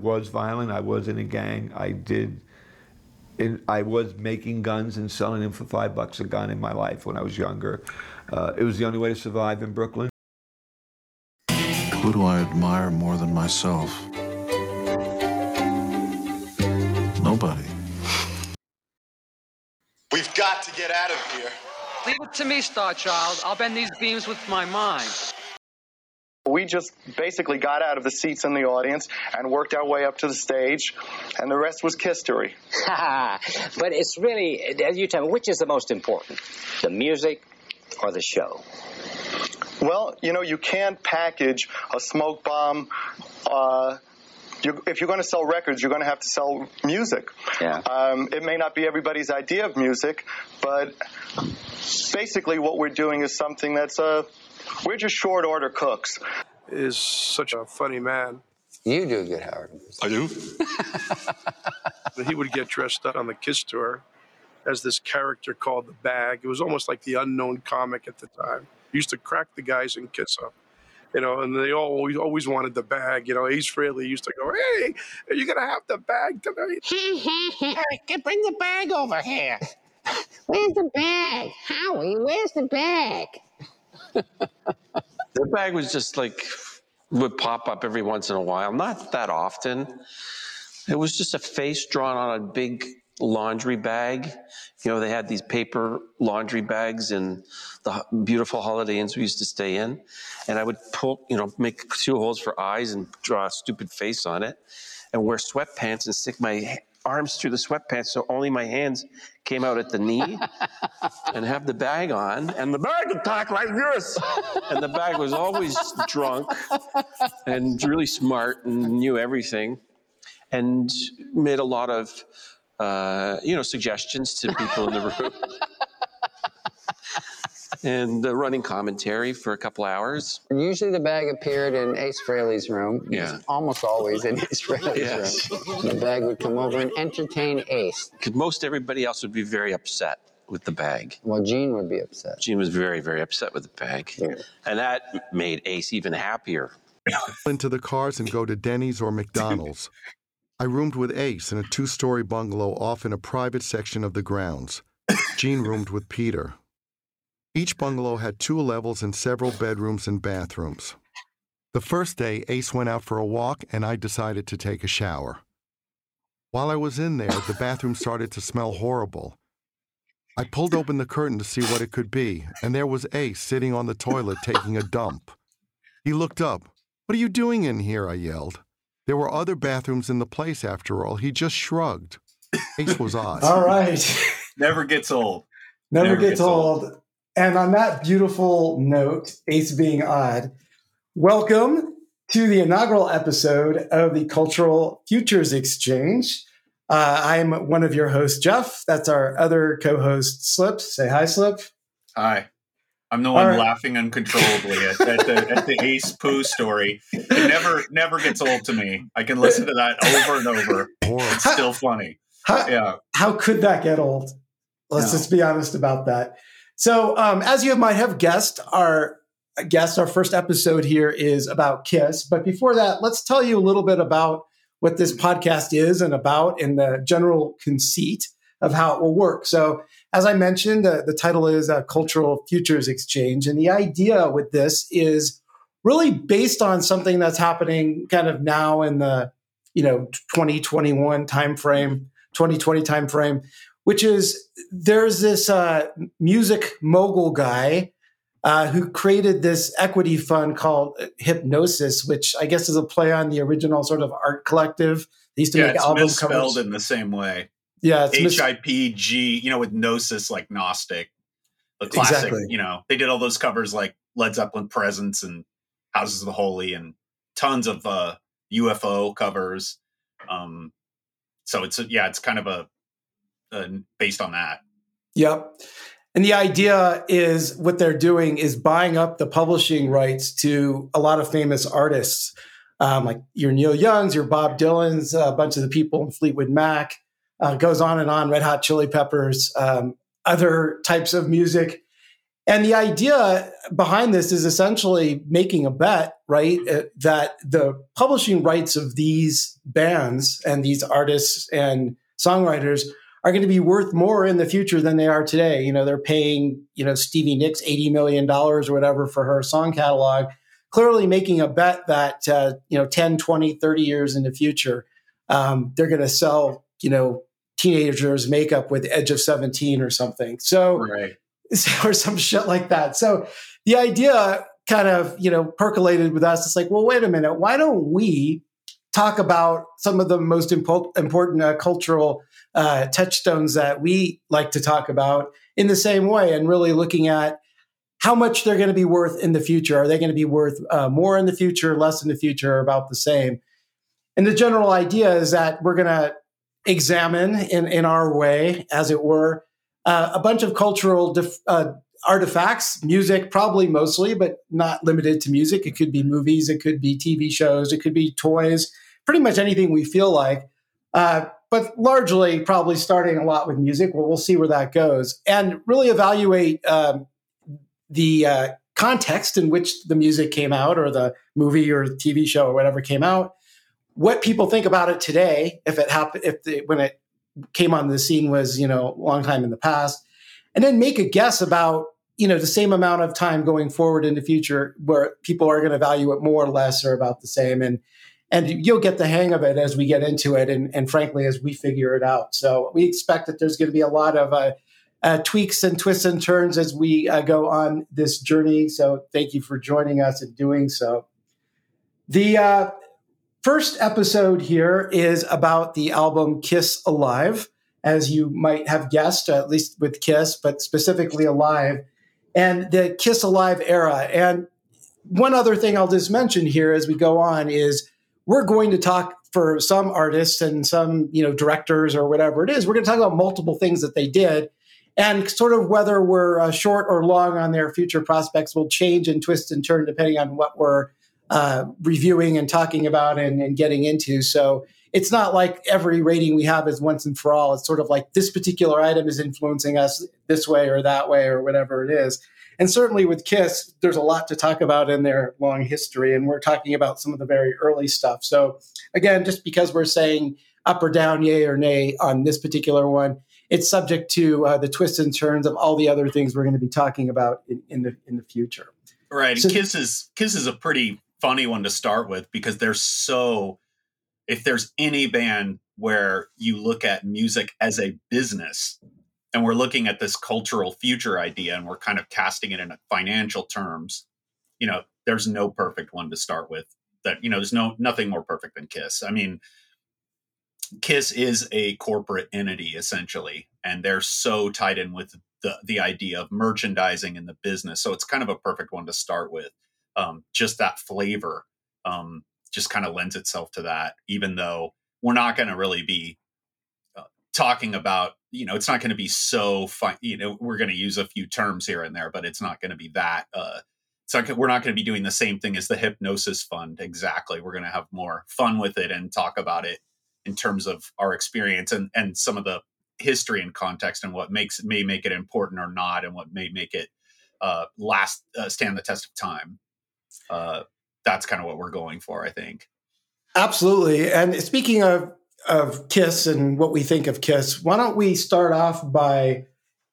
I was violent. I was in a gang. I did. In, I was making guns and selling them for five bucks a gun in my life when I was younger. Uh, it was the only way to survive in Brooklyn. Who do I admire more than myself? Nobody. We've got to get out of here. Leave it to me, Star Child. I'll bend these beams with my mind. We just basically got out of the seats in the audience and worked our way up to the stage, and the rest was history. but it's really, as you tell me, which is the most important, the music or the show? Well, you know, you can't package a smoke bomb. Uh, you, if you're going to sell records, you're going to have to sell music. Yeah. Um, it may not be everybody's idea of music, but basically what we're doing is something that's uh, we're just short order cooks. Is such a funny man. You do good, Howard. I do. he would get dressed up on the Kiss tour as this character called the Bag. It was almost like the unknown comic at the time. He used to crack the guys in Kiss up you know, and they always always wanted the bag. You know, Ace Frehley used to go, "Hey, are you gonna have the bag tonight?" hey, bring the bag over here. Where's the bag, Howie? Where's the bag? The bag was just like would pop up every once in a while, not that often. It was just a face drawn on a big laundry bag. You know, they had these paper laundry bags in the beautiful Holiday Inns we used to stay in. And I would pull, you know, make two holes for eyes and draw a stupid face on it and wear sweatpants and stick my arms through the sweatpants so only my hands came out at the knee and have the bag on and the bag would talk like this and the bag was always drunk and really smart and knew everything and made a lot of uh, you know, suggestions to people in the room. and uh, running commentary for a couple hours. Usually the bag appeared in Ace Frehley's room. Yeah. Almost always in Ace Frehley's yes. room. The bag would come over and entertain Ace. Because most everybody else would be very upset with the bag. Well, Gene would be upset. Gene was very, very upset with the bag. Yeah. And that made Ace even happier. Into the cars and go to Denny's or McDonald's. I roomed with Ace in a two story bungalow off in a private section of the grounds. Gene roomed with Peter. Each bungalow had two levels and several bedrooms and bathrooms. The first day, Ace went out for a walk and I decided to take a shower. While I was in there, the bathroom started to smell horrible. I pulled open the curtain to see what it could be, and there was Ace sitting on the toilet taking a dump. He looked up. What are you doing in here? I yelled. There were other bathrooms in the place, after all. He just shrugged. Ace was odd. all right. Never gets old. Never, Never gets, gets old. old. And on that beautiful note, Ace being odd, welcome to the inaugural episode of the Cultural Futures Exchange. Uh, I'm one of your hosts, Jeff. That's our other co host, Slip. Say hi, Slip. Hi. I'm the one right. laughing uncontrollably at, at, the, at the Ace Poo story. It never never gets old to me. I can listen to that over and over. It's still funny. How, yeah. How could that get old? Let's no. just be honest about that. So, um, as you might have guessed, our guest, our first episode here is about Kiss. But before that, let's tell you a little bit about what this podcast is and about in the general conceit of how it will work. So, as I mentioned, uh, the title is a Cultural Futures Exchange. And the idea with this is really based on something that's happening kind of now in the, you know, 2021 timeframe, 2020 timeframe, which is there's this uh, music mogul guy uh, who created this equity fund called Hipgnosis, which I guess is a play on the original sort of art collective. They used to yeah, make it's album misspelled covers. in the same way. Yeah, H I P G, you know, with Gnosis like Gnostic. The classic, Exactly. you know, they did all those covers like Led Zeppelin Presence and Houses of the Holy and tons of uh UFO covers. Um so it's yeah, it's kind of a, a based on that. Yep. And the idea is what they're doing is buying up the publishing rights to a lot of famous artists, um, like your Neil Youngs, your Bob Dylan's, a bunch of the people in Fleetwood Mac, uh, goes on and on, Red Hot Chili Peppers, um, other types of music. And the idea behind this is essentially making a bet, right? uh, That the publishing rights of these bands and these artists and songwriters are going to be worth more in the future than they are today. You know, they're paying, you know, Stevie Nicks $80 million or whatever for her song catalog, clearly making a bet that, uh, you know, 10, 20, 30 years in the future, um, they're going to sell, you know, teenagers makeup with Edge of 17 or something. So, Right. or some shit like that. So the idea kind of, you know, percolated with us. It's like, well, wait a minute. Why don't we talk about some of the most impo- important uh, cultural uh, touchstones that we like to talk about in the same way and really looking at how much they're going to be worth in the future. Are they going to be worth uh, more in the future, less in the future, or about the same? And the general idea is that we're going to examine in, in our way, as it were, uh, a bunch of cultural def- uh, artifacts, music, probably mostly, but not limited to music. It could be movies, it could be TV shows, it could be toys, pretty much anything we feel like. But largely, probably starting a lot with music. Well, we'll see where that goes, and really evaluate um, the uh, context in which the music came out, or the movie or TV show or whatever came out. What people think about it today, if it happened, if the, when it came on the scene was you know a long time in the past, and then make a guess about you know the same amount of time going forward in the future where people are going to value it more or less or about the same and and you'll get the hang of it as we get into it and, and frankly as we figure it out. So we expect that there's going to be a lot of uh, uh, tweaks and twists and turns as we uh, go on this journey. So thank you for joining us and doing so. The uh, first episode here is about the album kiss alive as you might have guessed, at least with Kiss, but specifically Alive, and the Kiss Alive era. And one other thing I'll just mention here as we go on is we're going to talk for some artists and some you know directors or whatever it is. We're going to talk about multiple things that they did. And sort of whether we're uh, short or long on their future prospects will change and twist and turn depending on what we're uh, reviewing and talking about and, and getting into. So it's not like every rating we have is once and for all. It's sort of like this particular item is influencing us this way or that way or whatever it is. And certainly with Kiss, there's a lot to talk about in their long history. And we're talking about some of the very early stuff. So again, just because we're saying up or down, yay or nay on this particular one, it's subject to uh, the twists and turns of all the other things we're going to be talking about in, in the in the future. Right. So- Kiss is Kiss is a pretty funny one to start with because they're so if there's any band where you look at music as a business and we're looking at this cultural future idea and we're kind of casting it in financial terms, you know, there's no perfect one to start with. That, you know, there's no nothing more perfect than Kiss. I mean, Kiss is a corporate entity essentially, and they're so tied in with the the idea of merchandising in the business. So it's kind of a perfect one to start with. Um, just that flavor um, just kind of lends itself to that, even though we're not going to really be uh, talking about, you know, it's not going to be so fun. You know, we're going to use a few terms here and there, but it's not going to be that. Uh, it's not, we're not going to be doing the same thing as the Hipgnosis fund. Exactly. We're going to have more fun with it and talk about it in terms of our experience and, and some of the history and context and what makes may make it important or not, and what may make it uh, last uh, stand the test of time. Uh, that's kind of what we're going for, I think. Absolutely. And speaking of of Kiss and what we think of Kiss, why don't we start off by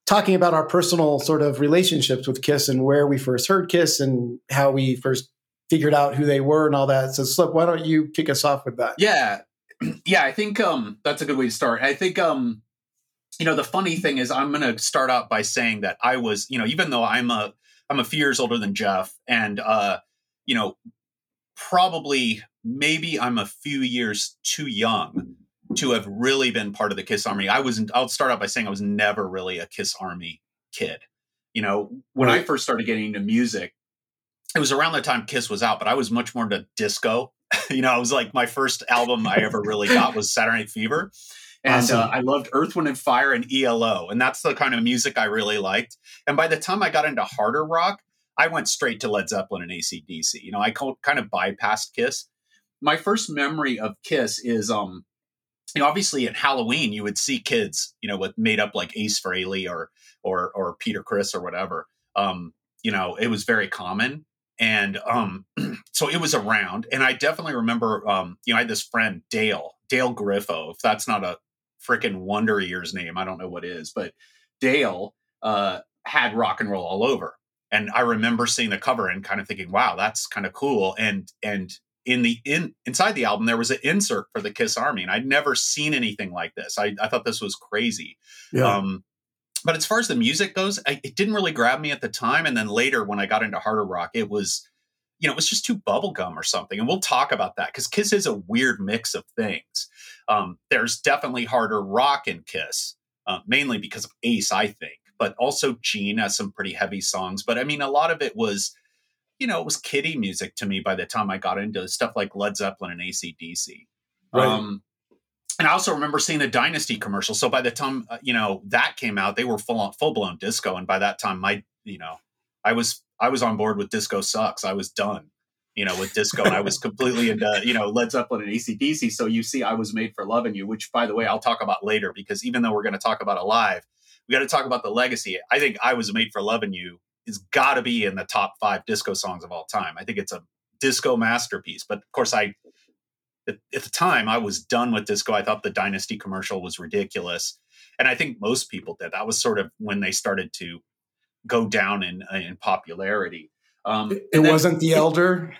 talking about our personal sort of relationships with Kiss and where we first heard Kiss and how we first figured out who they were and all that. So Slip, why don't you kick us off with that? Yeah. Yeah, I think um that's a good way to start. I think um you know the funny thing is I'm going to start out by saying that I was, you know, even though I'm a I'm a few years older than Jeff and uh you know probably maybe I'm a few years too young to have really been part of the Kiss Army. I wasn't. I'll start out by saying I was never really a Kiss Army kid. You know, when I first started getting into music, it was around the time Kiss was out, but I was much more into disco. you know, I was like my first album I ever really got was Saturday Night Fever. And Awesome. uh, I loved Earth, Wind, and Fire and ELO. And that's the kind of music I really liked. And by the time I got into harder rock, I went straight to Led Zeppelin and ACDC. You know, I kind of bypassed Kiss. My first memory of Kiss is, um, you know, obviously at Halloween you would see kids, you know, with made up like Ace Frehley or or or Peter Criss or whatever. Um, you know, it was very common. And um, so it was around. And I definitely remember, um, you know, I had this friend, Dale, Dale Griffo. If that's not a freaking Wonder Years name, I don't know what is, but Dale uh, had rock and roll all over. And I remember seeing the cover and kind of thinking, wow, that's kind of cool. And, and, in the in inside the album there was an insert for the kiss army and i'd never seen anything like this i, I thought this was crazy Yeah. um but as far as the music goes I, it didn't really grab me at the time and then later when i got into harder rock it was you know it was just too bubblegum or something and we'll talk about that because kiss is a weird mix of things um there's definitely harder rock in kiss uh, mainly because of ace i think but also gene has some pretty heavy songs but i mean a lot of it was you know, it was kiddie music to me by the time I got into stuff like Led Zeppelin and ACDC. Right. Um, and I also remember seeing the Dynasty commercial. So by the time uh, you know that came out, they were full on full blown disco. And by that time, my you know, I was I was on board with disco sucks. I was done, you know, with disco, and I was completely into you know Led Zeppelin and ACDC. So you see, I was made for loving you, which by the way, I'll talk about later because even though we're going to talk about Alive, we got to talk about the legacy. I think I was made for loving you has got to be in the top five disco songs of all time. I think it's a disco masterpiece. But of course, I at, at the time I was done with disco. I thought the Dynasty commercial was ridiculous, and I think most people did. That was sort of when they started to go down in in popularity. Um, It and then- wasn't the elder.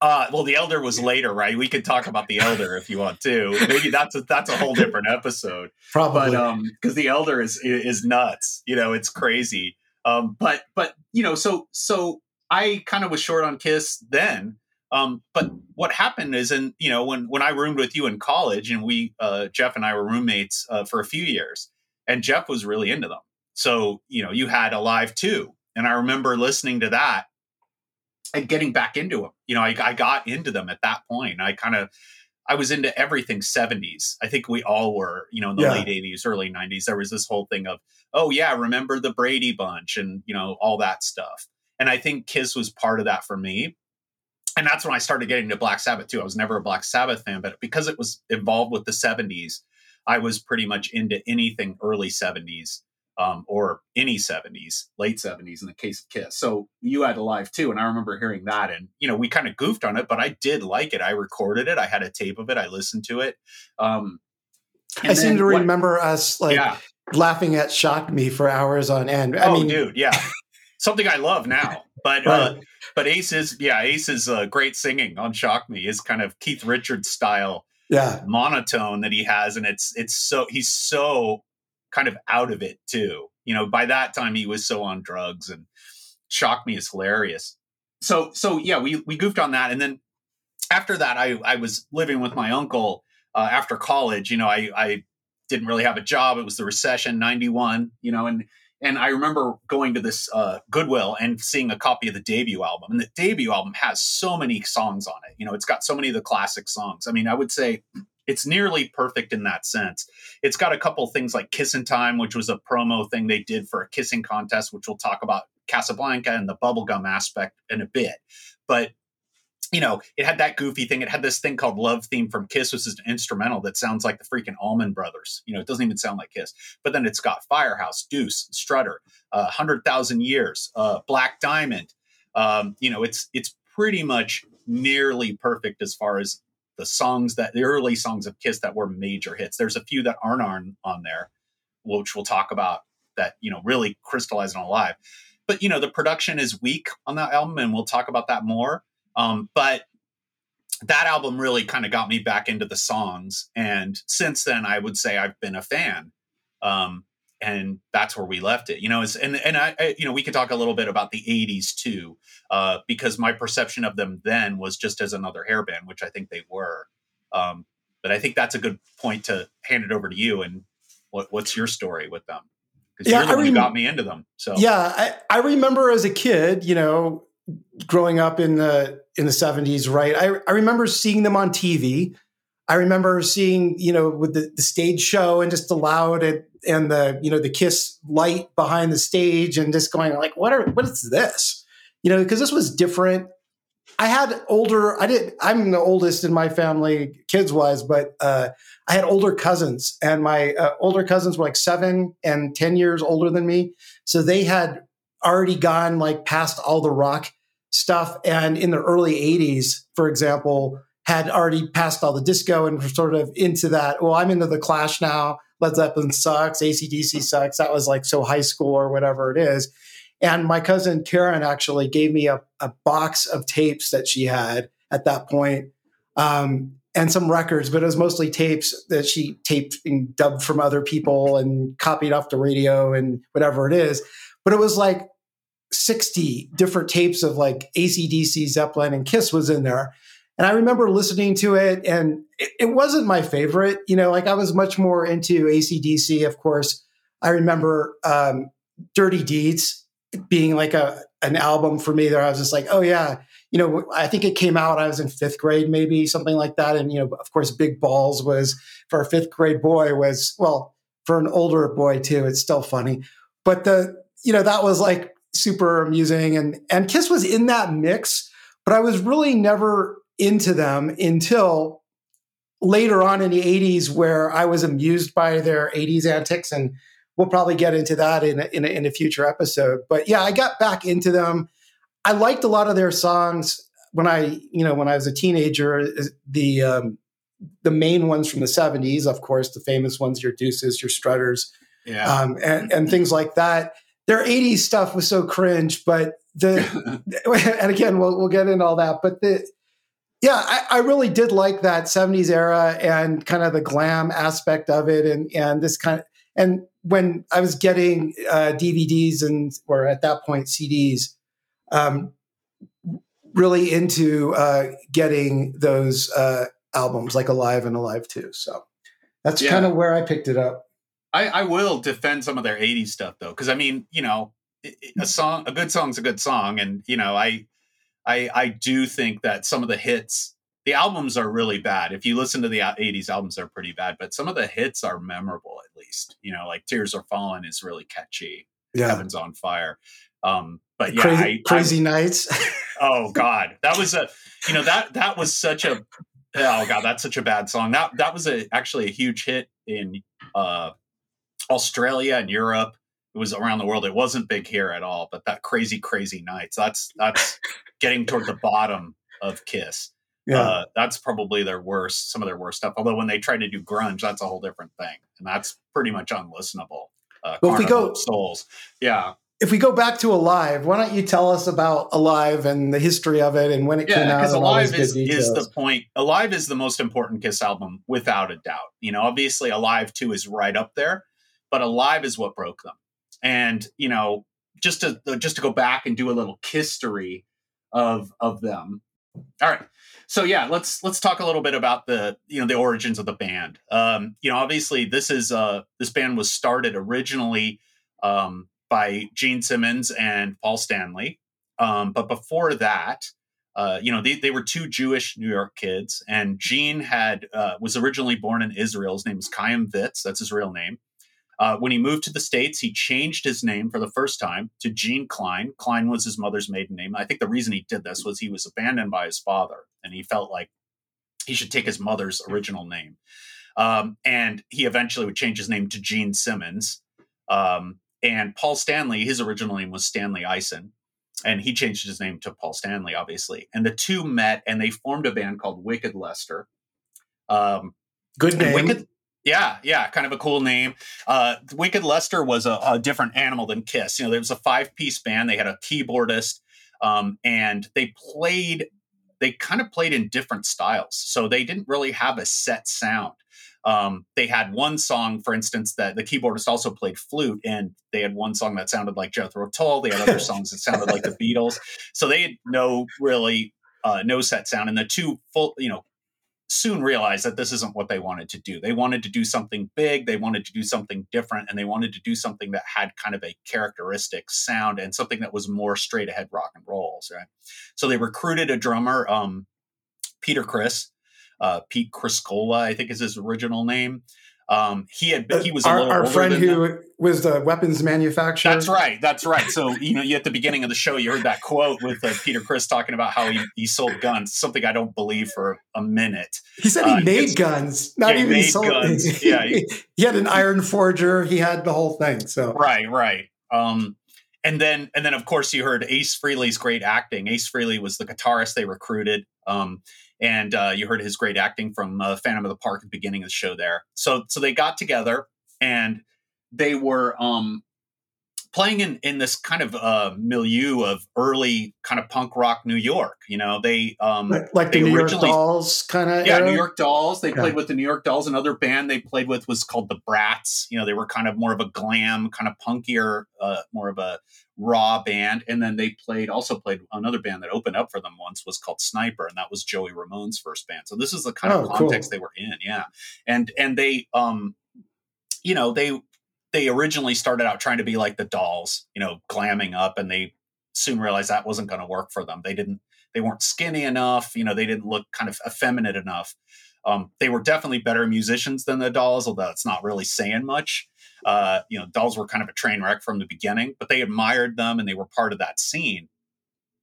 Uh, well, the elder was later, right? We could talk about the elder if you want to. Maybe that's a, that's a whole different episode. Probably. But um, because the elder is is nuts, you know, it's crazy. Um, but but you know, so so I kind of was short on Kiss then. Um, but what happened is, in you know, when when I roomed with you in college, and we uh, Jeff and I were roommates uh, for a few years, and Jeff was really into them. So you know, you had Alive 2, and I remember listening to that and getting back into them. You know, I, I got into them at that point. I kind of I was into everything 70s. I think we all were, you know, in the Yeah. late 80s, early 90s. There was this whole thing of, oh yeah, remember the Brady Bunch and you know all that stuff. And I think Kiss was part of that for me. And that's when I started getting into Black Sabbath too. I was never a Black Sabbath fan, but because it was involved with the 70s, I was pretty much into anything early 70s um, or any 70s, late 70s in the case of Kiss. So you had Alive 2. And I remember hearing that. And, you know, we kind of goofed on it, but I did like it. I recorded it. I had a tape of it. I listened to it. Um, I seem to what- remember us like Yeah. laughing at Shock Me for hours on end. I oh, mean, dude, yeah, something I love now. But uh, but Ace is yeah, Ace is uh, great singing on Shock Me. is kind of Keith Richards style yeah, monotone that he has, and it's it's so he's so kind of out of it too. You know, by that time he was so on drugs, and Shock Me is hilarious. So so yeah, we we goofed on that, and then after that, I I was living with my uncle uh, after college. You know, I I didn't really have a job. It was the recession, ninety one. You know, and and I remember going to this uh, Goodwill and seeing a copy of the debut album. And the debut album has so many songs on it. You know, it's got so many of the classic songs. I mean, I would say it's nearly perfect in that sense. It's got a couple things like Kissing Time, which was a promo thing they did for a kissing contest, which we'll talk about Casablanca and the bubblegum aspect in a bit. But you know, it had that goofy thing. It had this thing called Love Theme from Kiss, which is an instrumental that sounds like the freaking Allman Brothers. You know, it doesn't even sound like Kiss. But then it's got Firehouse, Deuce, Strutter, uh, Hundred Thousand Years, uh, Black Diamond. Um, you know, it's it's pretty much nearly perfect as far as the songs that the early songs of Kiss that were major hits. There's a few that aren't on on there, which we'll talk about that you know really crystallize on live. But you know, the production is weak on that album, and we'll talk about that more. Um, but that album really kind of got me back into the songs. And since then, I would say I've been a fan. Um, and that's where we left it, you know, is, and, and I, I, you know, we could talk a little bit about the eighties too, uh, because my perception of them then was just as another hairband, which I think they were. Um, but I think that's a good point to hand it over to you. And what, what's your story with them? Because Yeah, you're the I one who rem- got me into them. So yeah. I, I remember as a kid, you know, growing up in the in the seventies, right? I, I remember seeing them on TV. I remember seeing, you know, with the, the stage show and just the loud and, and the, you know, the kiss light behind the stage and just going like, what are what is this? You know, because this was different. I had older, I did, I'm the oldest in my family, kids wise, but uh, I had older cousins, and my uh, older cousins were like seven and 10 years older than me. So they had already gone like past all the rock stuff, and in the early '80s, for example, had already passed all the disco and were sort of into that. Well, I'm into the Clash now. Led Zeppelin sucks. ACDC sucks. That was like so high school or whatever it is. And my cousin Karen actually gave me a, a box of tapes that she had at that point, um, and some records, but it was mostly tapes that she taped and dubbed from other people and copied off the radio and whatever it is. But it was like 60 different tapes of like ACDC, Zeppelin, and Kiss was in there. And I remember listening to it, and it, it wasn't my favorite. You know, like I was much more into ACDC, of course. I remember um, Dirty Deeds being like a an album for me. that I was just like, oh yeah, you know. I think it came out. I was in fifth grade, maybe something like that. And you know, of course, Big Balls was for a fifth grade boy was well for an older boy too. It's still funny, but the you know that was like super amusing, and and Kiss was in that mix. But I was really never into them until later on in the 80s where I was amused by their 80s antics and we'll probably get into that in a, in a, in a future episode. But yeah, I got back into them. I liked a lot of their songs when I, you know, when I was a teenager, the um, the main ones from the 70s, of course, the famous ones, your deuces, your strutters, Yeah. um, and, and things like that. Their 80s stuff was so cringe, but the and again, we'll we'll get into all that. But the yeah, I, I really did like that 70s era and kind of the glam aspect of it and and this kind of and when I was getting uh, DVDs and or at that point CDs, um, really into uh, getting those uh, albums like Alive and Alive 2. So that's Yeah. kind of where I picked it up. I, I will defend some of their 80s stuff though because i mean you know a song a good song's a good song and you know i i i do think that some of the hits the albums are really bad. If you listen to the uh, 80s albums they're pretty bad but some of the hits are memorable at least you know like tears are falling is really catchy. Yeah. heaven's on fire. Um but yeah crazy, I, I- nights. oh god. That was a you know that that was such a oh god that's such a bad song. That that was a actually a huge hit in uh australia and europe. It was around the world. It wasn't big here at all but that crazy crazy nights that's that's getting toward the bottom of kiss Yeah. uh, that's probably their worst some of their worst stuff although when they try to do grunge that's a whole different thing and that's pretty much unlistenable uh, Well, if we go- souls yeah if we go back to Alive, why don't you tell us about Alive and the history of it and when it came yeah, out? because Alive is, is the point. Alive is the most important Kiss album without a doubt. You know, obviously Alive 2 is right up there, but Alive is what broke them. And, you know, just to just to go back and do a little history of of them. All right. So yeah, let's let's talk a little bit about the you know the origins of the band. Um, you know, obviously this is uh this band was started originally um, by Gene Simmons and Paul Stanley. Um, but before that, uh, you know, they, they were two Jewish New York kids, and Gene had uh, was originally born in Israel. His name was Chaim Witz. That's his real name. Uh, when he moved to the states, he changed his name for the first time to Gene Klein. Klein was his mother's maiden name. I think the reason he did this was he was abandoned by his father, and he felt like he should take his mother's original name. Um, and he eventually would change his name to Gene Simmons. Um, and Paul Stanley, his original name was Stanley Eisen and he changed his name to Paul Stanley, obviously. And the two met and they formed a band called Wicked Lester. Um, Good name. Wicked, yeah, yeah, kind of a cool name. Uh, Wicked Lester was a, a different animal than Kiss. You know, there was a five piece band. They had a keyboardist, um, and they played. They kind of played in different styles, so they didn't really have a set sound. Um, they had one song, for instance, that the keyboardist also played flute, and they had one song that sounded like Jethro Tull. They had other songs that sounded like the Beatles. So they had no really uh, no set sound, and the two full, you know, soon realized that this isn't what they wanted to do. They wanted to do something big, they wanted to do something different, and they wanted to do something that had kind of a characteristic sound and something that was more straight ahead rock and rolls, right? So they recruited a drummer, um, Peter Criss, uh, Pete Criscuola, I think is his original name. Um, he had he was a our, our friend who them. was the weapons manufacturer. That's right. That's right. So you know, you at the beginning of the show, you heard that quote with uh, Peter Criss talking about how he, he sold guns. Something I don't believe for a minute. He said he Uh, made guns, not yeah, even sold. guns. Yeah, he- he had an iron forger. He had the whole thing. So Right, right. Um, and then and then of course you heard Ace Frehley's great acting. Ace Frehley was the guitarist they recruited, um, and uh, you heard his great acting from uh, Phantom of the Park at the beginning of the show there. So so they got together and they were um, playing in in this kind of uh, milieu of early kind of punk rock New York. You know, they um, Like, like they the New York Dolls kind of. yeah, New York Dolls. They Yeah. played with the New York Dolls. Another band they played with was called the Brats. You know, they were kind of more of a glam, kind of punkier, uh, more of a raw band. And then they played also played another band that opened up for them once was called Sniper, and that was Joey Ramone's first band. So this is the kind Oh, of cool. context they were in. Yeah, and and they um, you know, they they originally started out trying to be like the Dolls, you know, glamming up, and they soon realized that wasn't going to work for them. They didn't they weren't skinny enough you know they didn't look kind of effeminate enough um, they were definitely better musicians than the dolls although it's not really saying much uh, you know dolls were kind of a train wreck from the beginning but they admired them and they were part of that scene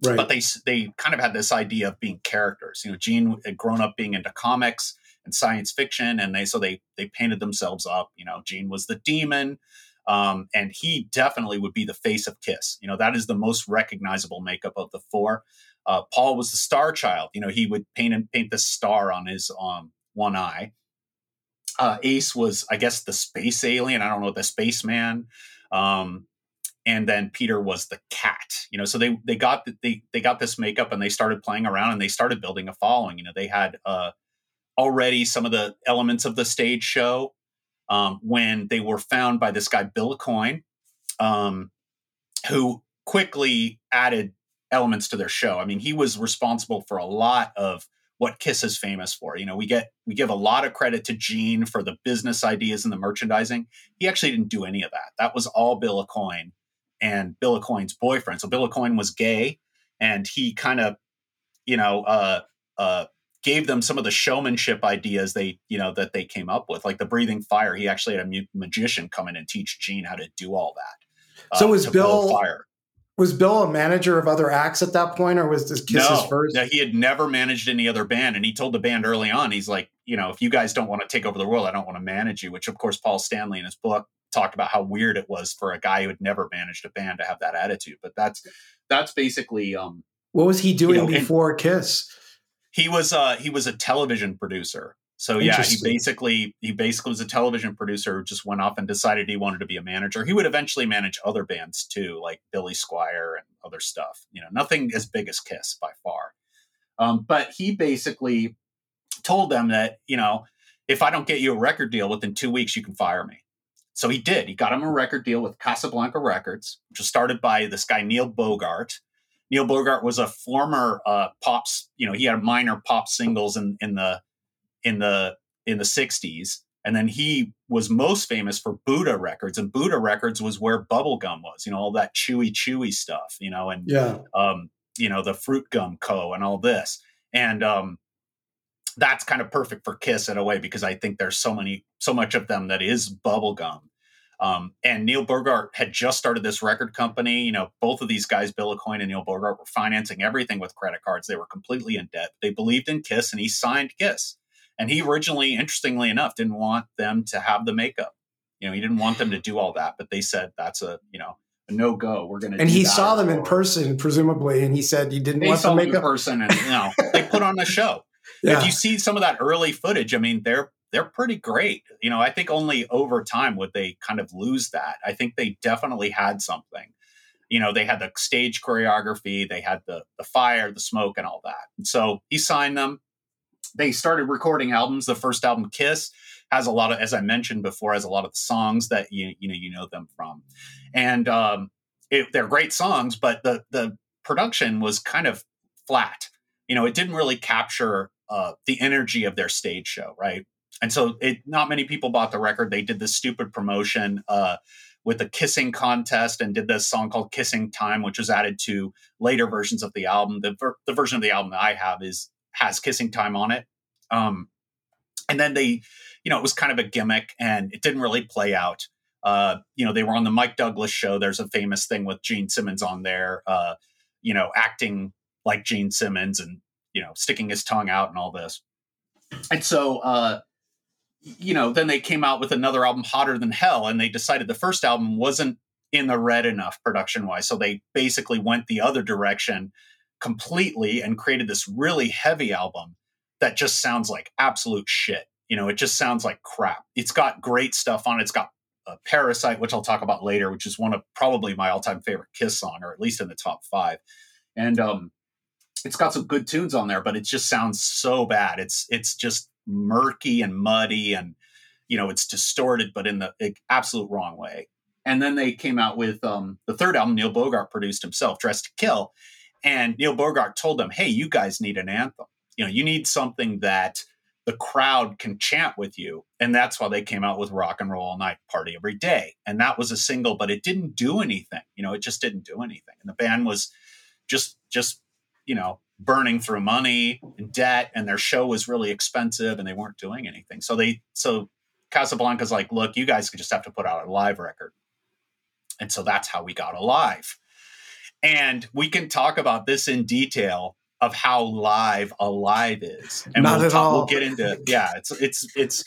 Right. but they they kind of had this idea of being characters you know gene had grown up being into comics and science fiction and they so they they painted themselves up you know gene was the demon um, and he definitely would be the face of kiss you know that is the most recognizable makeup of the four uh, Paul was the star child. You know, he would paint and paint the star on his um, one eye. Uh, Ace was, I guess, the space alien. I don't know, the spaceman. Um, and then Peter was the cat. You know, so they they got the, they they got this makeup and they started playing around and they started building a following. You know, they had uh, already some of the elements of the stage show um, when they were found by this guy Bill Aucoin, um, who quickly added elements to their show. I mean, he was responsible for a lot of what Kiss is famous for. You know, we get we give a lot of credit to Gene for the business ideas and the merchandising. He actually didn't do any of that. That was all Bill Aucoin and Bill Aucoin's boyfriend. So Bill Aucoin was gay, and he kind of, you know, uh, uh, gave them some of the showmanship ideas they, you know, that they came up with, like the breathing fire. He actually had a magician come in and teach Gene how to do all that. So uh, was Bill fire. was Bill a manager of other acts at that point, or was this Kiss's no, first? no, he had never managed any other band, and he told the band early on, he's like, you know, if you guys don't want to take over the world, I don't want to manage you. Which, of course, Paul Stanley in his book talked about how weird it was for a guy who had never managed a band to have that attitude. But that's that's basically um, What was he doing You know, and- before Kiss? He was uh he was a television producer. So yeah, he basically he basically was a television producer who just went off and decided he wanted to be a manager. He would eventually manage other bands too, like Billy Squier and other stuff. You know, nothing as big as Kiss by far. Um, but he basically told them that you know if I don't get you a record deal within two weeks, you can fire me. So he did. He got him a record deal with Casablanca Records, which was started by this guy Neil Bogart. Neil Bogart was a former uh, pops. You know, he had minor pop singles in in the in the in the '60s, and then he was most famous for Buddha Records, and Buddha Records was where bubblegum was. You know, all that chewy, chewy stuff. You know, and Yeah. um, you know, the Fruit Gum Co. and all this. And um, that's kind of perfect for Kiss in a way because I think there's so many, so much of them that is bubblegum. Um, and Neil Bogart had just started this record company. You know, both of these guys, Bill Aucoin and Neil Bogart, were financing everything with credit cards. They were completely in debt. They believed in Kiss, and he signed Kiss. And he originally, interestingly enough, didn't want them to have the makeup. You know, he didn't want them to do all that, but they said that's a you know a no go. We're going to. And he saw them in person, presumably, and he said he didn't They want saw to them in person, and you know they put on a show. Yeah. If you see some of that early footage, I mean, they're they're pretty great. You know, I think only over time would they kind of lose that. I think they definitely had something. You know, they had the stage choreography, they had the the fire, the smoke, and all that. So he signed them. They started recording albums. The first album, Kiss, has a lot of, as I mentioned before, has a lot of the songs that you you know you know them from, and um, it, they're great songs. But the the production was kind of flat. You know, it didn't really capture uh, the energy of their stage show, right? And so, it not many people bought the record. They did this stupid promotion uh, with a kissing contest and did this song called "Kissing Time," which was added to later versions of the album. The ver- the version of the album that I have is has "Kissing Time" on it. Um, and then they, you know, it was kind of a gimmick, and it didn't really play out. Uh, you know, they were on the Mike Douglas show. There's a famous thing with Gene Simmons on there. Uh, you know, acting like Gene Simmons and you know sticking his tongue out and all this. And so, uh, you know, then they came out with another album, Hotter Than Hell, and they decided the first album wasn't in the red enough production wise. So they basically went the other direction completely and created this really heavy album that just sounds like absolute shit. You know, it just sounds like crap. It's got great stuff on it. It's got uh, Parasite, which I'll talk about later, which is one of probably my all time favorite Kiss song, or at least in the top five. And um, it's got some good tunes on there, but it just sounds so bad. It's it's just murky and muddy, and you know, it's distorted, but in the absolute wrong way. And then they came out with um, the third album Neil Bogart produced himself, Dressed to Kill. And Neil Bogart told them, "Hey, you guys need an anthem. You know, you need something that." the crowd can chant with you. And that's why they came out with Rock and Roll All Night Party Every Day. And that was a single, but it didn't do anything. You know, it just didn't do anything. And the band was just, just, you know, burning through money and debt. And their show was really expensive and they weren't doing anything. So they, so Casablanca's like, look, you guys could just have to put out a live record. And so that's how we got alive. And we can talk about this in detail of how live alive is and Not we'll, at talk, all. we'll get into yeah it's it's it's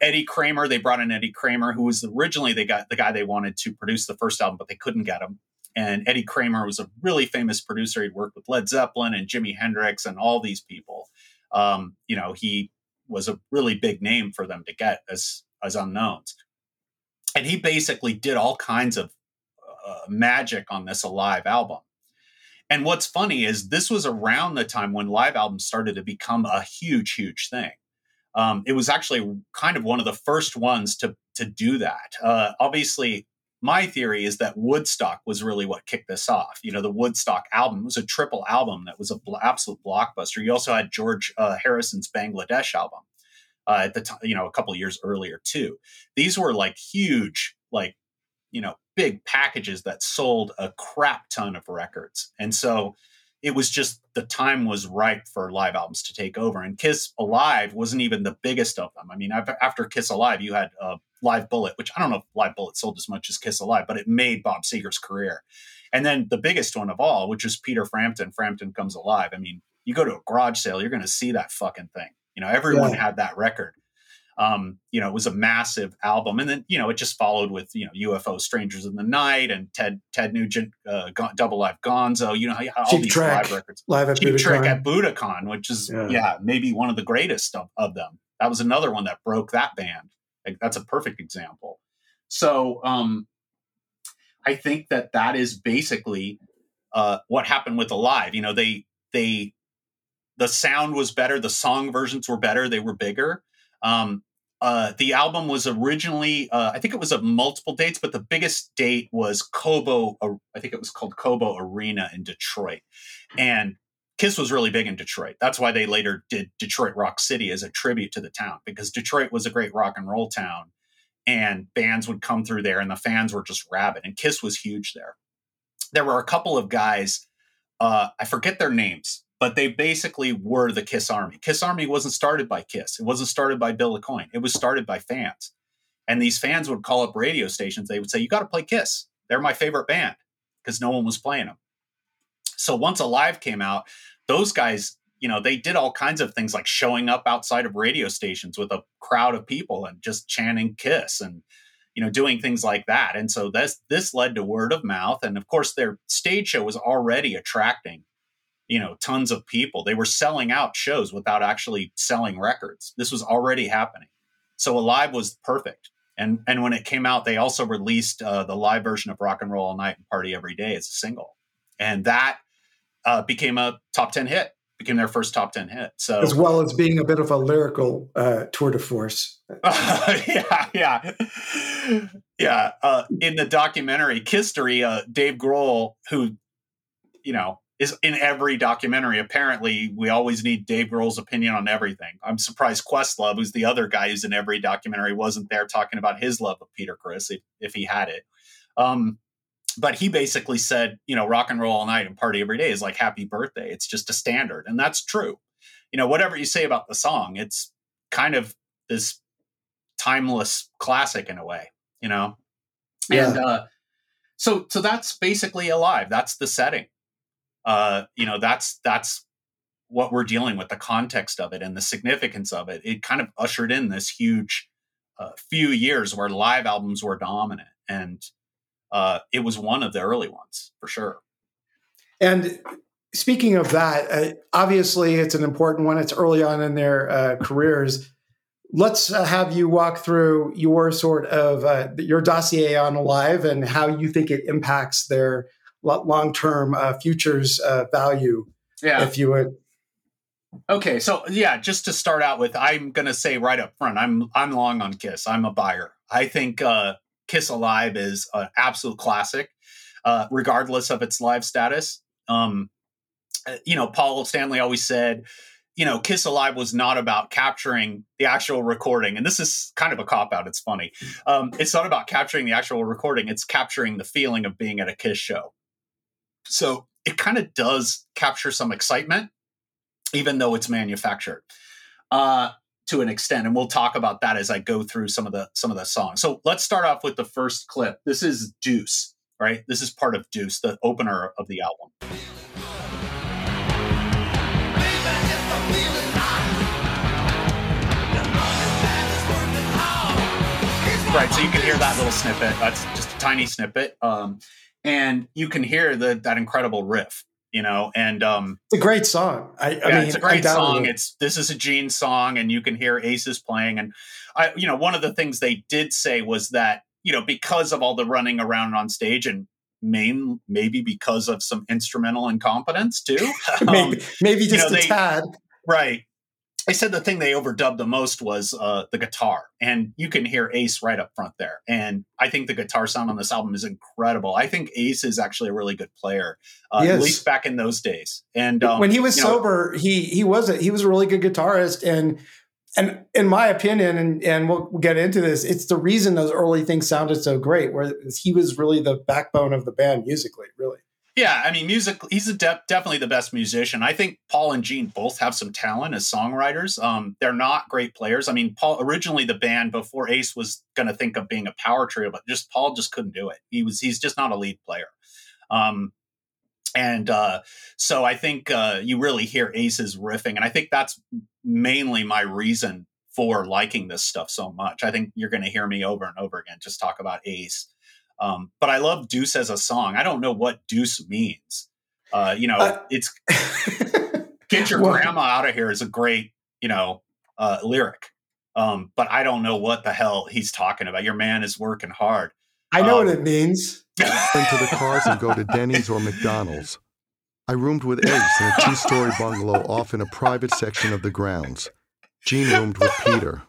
eddie kramer they brought in eddie kramer who was originally they got the guy they wanted to produce the first album but they couldn't get him and eddie kramer was a really famous producer he'd worked with led zeppelin and jimi hendrix and all these people um, you know he was a really big name for them to get as as unknowns and he basically did all kinds of uh, magic on this alive album and what's funny is this was around the time when live albums started to become a huge, huge thing. Um, it was actually kind of one of the first ones to to do that. Uh, obviously, my theory is that Woodstock was really what kicked this off. You know, the Woodstock album was a triple album that was an bl- absolute blockbuster. You also had George uh, Harrison's Bangladesh album uh, at the time, you know, a couple years earlier too. These were like huge, like you know big packages that sold a crap ton of records and so it was just the time was ripe for live albums to take over and kiss alive wasn't even the biggest of them i mean after kiss alive you had uh, live bullet which i don't know if live bullet sold as much as kiss alive but it made bob seger's career and then the biggest one of all which is peter frampton frampton comes alive i mean you go to a garage sale you're going to see that fucking thing you know everyone Yeah. had that record um, you know, it was a massive album, and then you know it just followed with you know UFO, Strangers in the Night, and Ted Ted Nugent, uh, Double Live Gonzo. You know, all Cheap these Trick, live records. live at Cheap Trick at Budokan, which is Yeah. yeah. maybe one of the greatest of, of them. That was another one that broke that band. Like, that's a perfect example. So um, I think that that is basically uh, what happened with Alive. You know, they they the sound was better, the song versions were better, they were bigger. Um, uh, the album was originally, uh, I think it was a multiple dates, but the biggest date was Cobo. uh, I think it was called Cobo Arena in Detroit, and Kiss was really big in Detroit. That's why they later did Detroit Rock City as a tribute to the town because Detroit was a great rock and roll town, and bands would come through there, and the fans were just rabid. And Kiss was huge there. There were a couple of guys, uh, I forget their names, but they basically were the Kiss Army. Kiss Army wasn't started by Kiss. It wasn't started by Bill Aucoin. It was started by fans. And these fans would call up radio stations. They would say, You got to play Kiss. They're my favorite band because no one was playing them. So once Alive came out, those guys, you know, they did all kinds of things like showing up outside of radio stations with a crowd of people and just chanting Kiss and, you know, doing things like that. And so this this led to word of mouth. And of course, their stage show was already attracting you know tons of people. They were selling out shows without actually selling records. This was already happening. So alive was perfect. And and when it came out they also released uh, the live version of rock and roll all night and party every day as a single. And that uh, became a top 10 hit became their first top 10 hit so as well as being a bit of a lyrical uh, tour de force. yeah, yeah, yeah. Uh, in the documentary Kisstory, uh, Dave Grohl, who you know is in every documentary. Apparently, we always need Dave Grohl's opinion on everything. I'm surprised Questlove, who's the other guy who's in every documentary, wasn't there talking about his love of Peter Criss if, if he had it. Um, but he basically said, you know, rock and roll all night and party every day is like happy birthday. It's just a standard, and that's true. You know, whatever you say about the song, it's kind of this timeless classic in a way. You know, and uh, so so that's basically alive. That's the setting uh, you know that's that's what we're dealing with the context of it and the significance of it it kind of ushered in this huge uh, few years where live albums were dominant and uh, it was one of the early ones for sure. And speaking of that, uh, obviously it's an important one. It's early on in their uh, careers. Let's uh, have you walk through your sort of uh, your dossier on Alive and how you think it impacts their long term uh, futures uh, value. Yeah. If you would. Okay, so yeah, just to start out with, I'm gonna say right up front, I'm I'm long on Kiss. I'm a buyer. I think uh, Kiss Alive is an absolute classic, uh, regardless of its live status. Um, uh, you know, Paul Stanley always said, you know, Kiss Alive was not about capturing the actual recording. And this is kind of a cop out. It's funny. Um, it's not about capturing the actual recording, it's capturing the feeling of being at a Kiss show. So it kind of does capture some excitement, even though it's manufactured. Uh, to an extent and we'll talk about that as i go through some of the some of the songs. So let's start off with the first clip. This is deuce right? This is part of deuce the opener of the album. Right so you can hear that little snippet. That's just a tiny snippet. Um, and you can hear the, that incredible riff you know and um it's a great song. I, I mean it's a great song. It's this is a gene song and you can hear aces playing. And i you know one of the things they did say was that you know because of all the running around on stage and main maybe because of some instrumental incompetence too maybe, um, maybe just you know, a they, tad. Right I said the thing they overdubbed the most was uh, the guitar, and you can hear Ace right up front there. And I think the guitar sound on this album is incredible. I think Ace is actually a really good player, uh, at least back in those days. And um, when he was you know, sober, he he was a, he was a really good guitarist, and and in my opinion, and and we'll, we'll get into this, it's the reason those early things sounded so great, where he was really the backbone of the band musically, really. Yeah, I mean, music. He's de- definitely the best musician. I think Paul and Gene both have some talent as songwriters. Um, they're not great players. I mean, Paul originally the band before Ace was going to think of being a power trio, but just Paul just couldn't do it. He was he's just not a lead player. Um, and uh, so I think uh, you really hear Ace's riffing, and I think that's mainly my reason for liking this stuff so much. I think you're going to hear me over and over again just talk about Ace. Um, but I love Deuce as a song. I don't know what Deuce means. Uh, you know, uh, it's get your well, grandma out of here is a great, you know, uh, lyric. Um, but I don't know what the hell he's talking about. Your man is working hard. I know um, what it means. into the cars and go to Denny's or McDonald's. I roomed with Ace in a two story bungalow off in a private section of the grounds. Gene roomed with Peter.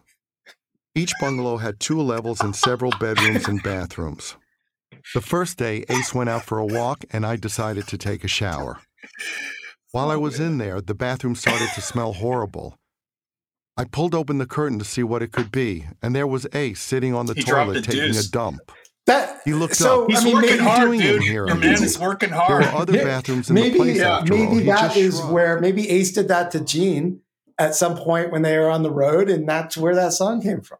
Each bungalow had two levels and several bedrooms and bathrooms. The first day, Ace went out for a walk, and I decided to take a shower. While I was in there, the bathroom started to smell horrible. I pulled open the curtain to see what it could be, and there was Ace sitting on the He toilet dropped a taking deuce. a dump. That He looked so up. He's I mean, working maybe hard, doing dude. in here? Your man is working hard. There hard. were other bathrooms in the place uh, after all. maybe He that is shrugged. where maybe Ace did that to Gene at some point when they were on the road, and that's where that song came from.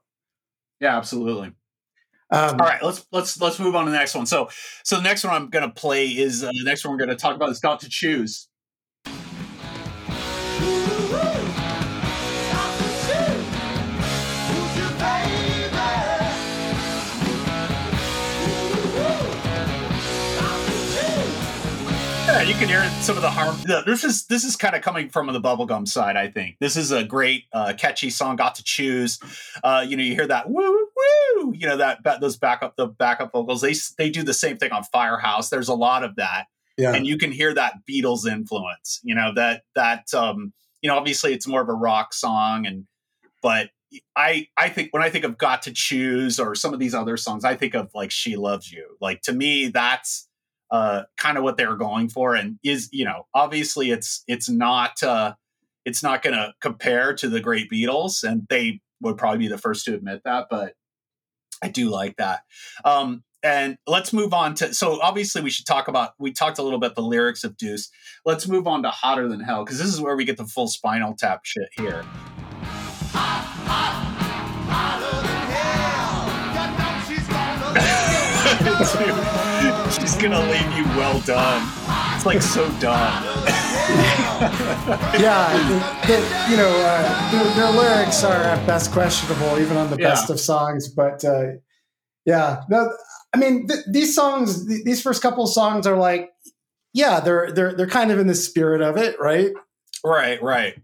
Yeah, absolutely. Um, All right, let's let's let's move on to the next one. So so the next one I'm going to play is uh, the next one we're going to talk about is "Got to Choose." Yeah, you can hear some of the harm. This is this is kind of coming from the bubblegum side. I think this is a great, uh, catchy song. Got to choose. Uh, you know, you hear that woo woo. You know that, that those backup the backup vocals. They they do the same thing on Firehouse. There's a lot of that, Yeah. and you can hear that Beatles influence. You know that that um, you know obviously it's more of a rock song, and but I I think when I think of Got to Choose or some of these other songs, I think of like She Loves You. Like to me, that's uh, kind of what they were going for, and is you know obviously it's it's not uh, it's not going to compare to the great Beatles, and they would probably be the first to admit that, but I do like that. Um, and let's move on to so obviously we should talk about we talked a little bit the lyrics of Deuce. Let's move on to Hotter Than Hell because this is where we get the full Spinal Tap shit here. She's gonna leave you well done. It's like so done. yeah, the, the- you know, uh, their, their lyrics are at best questionable, even on the Yeah. best of songs. But uh, yeah, no, I mean, th- these songs, th- these first couple of songs are like, yeah, they're they're they're kind of in the spirit of it, right? Right, right.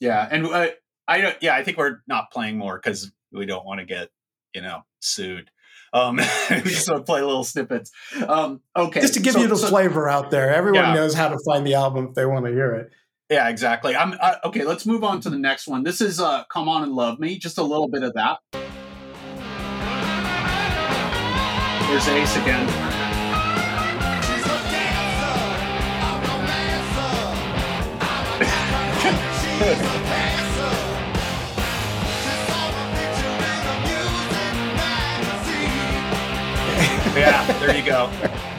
Yeah, and uh, I don't. Yeah, I think we're not playing more because we don't want to get you know sued. Um, just play little snippets. Um, okay, Just to give so- you the so- flavor out there. Everyone Yeah. knows how to find the album if they want to hear it. Yeah, exactly. I'm uh, okay. Let's move on to the next one. This is uh, "Come On and Love Me." Just a little bit of that. There's Ace again. yeah, there you go.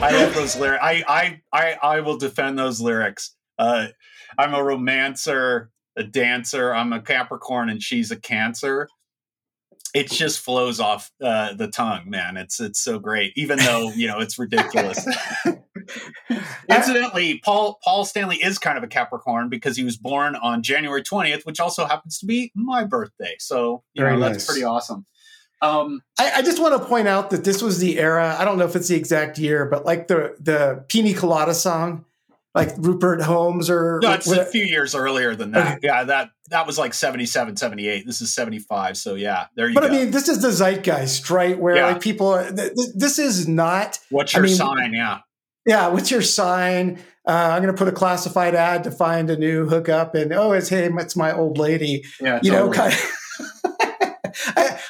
I love those lyrics. I, I, I, I will defend those lyrics. Uh, I'm a romancer, a dancer. I'm a Capricorn, and she's a Cancer. It just flows off uh, the tongue, man. It's it's so great, even though you know it's ridiculous. Incidentally, Paul Paul Stanley is kind of a Capricorn because he was born on January 20th, which also happens to be my birthday. So you Very know nice. that's pretty awesome. Um, I, I just want to point out that this was the era. I don't know if it's the exact year, but like the the Pina Colada song, like Rupert Holmes or No, it's a few years earlier than that. Yeah, that that was like 77, 78. This is 75. So yeah, there you go. But go. I mean, this is the zeitgeist, right? Where Yeah. like people are. Th- th- this is not. What's I your mean, sign? Yeah. Yeah, what's your sign? Uh, I'm going to put a classified ad to find a new hookup, and oh, it's hey, it's my old lady. Yeah, you know, kind I,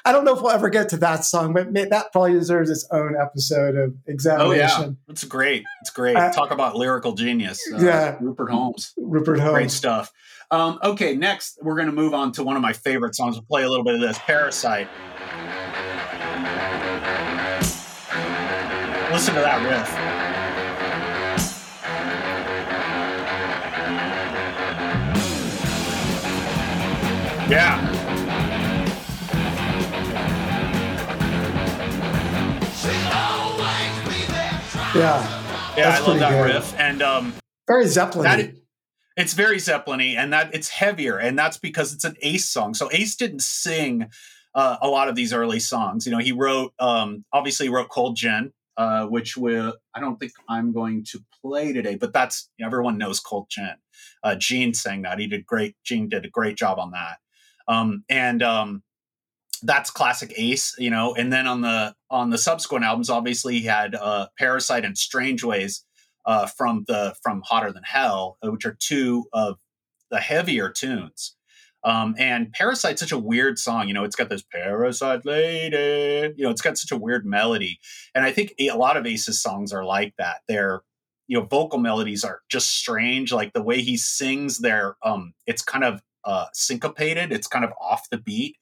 I don't know if we'll ever get to that song, but that probably deserves its own episode of examination. Oh yeah, it's great. It's great. Uh, Talk about lyrical genius. Uh, Yeah. Rupert Holmes. Rupert Holmes. Great stuff. Um, okay, next we're going to move on to one of my favorite songs. We'll play a little bit of this, "Parasite." Listen to that riff. Yeah. Yeah, Yeah, That's I love that good. riff, and um, very Zeppelin. that it's very Zeppelin-y, and that it's heavier, and that's because it's an Ace song. So Ace didn't sing uh, a lot of these early songs. You know, he wrote um, obviously he wrote Cold Gin, uh, which will I don't think I'm going to play today, but that's everyone knows Cold Gin. Uh, Gene sang that. He did great. Gene did a great job on that, um, and um, that's classic Ace, you know. And then on the on the subsequent albums, obviously he had uh, Parasite and Strange Ways uh, from the from Hotter Than Hell, uh, which are two of the heavier tunes. Um, and Parasite's such a weird song, you know. It's got this Parasite lady, you know. It's got such a weird melody, and I think a lot of Ace's songs are like that. They're you know vocal melodies are just strange like the way he sings there um it's kind of uh syncopated it's kind of off the beat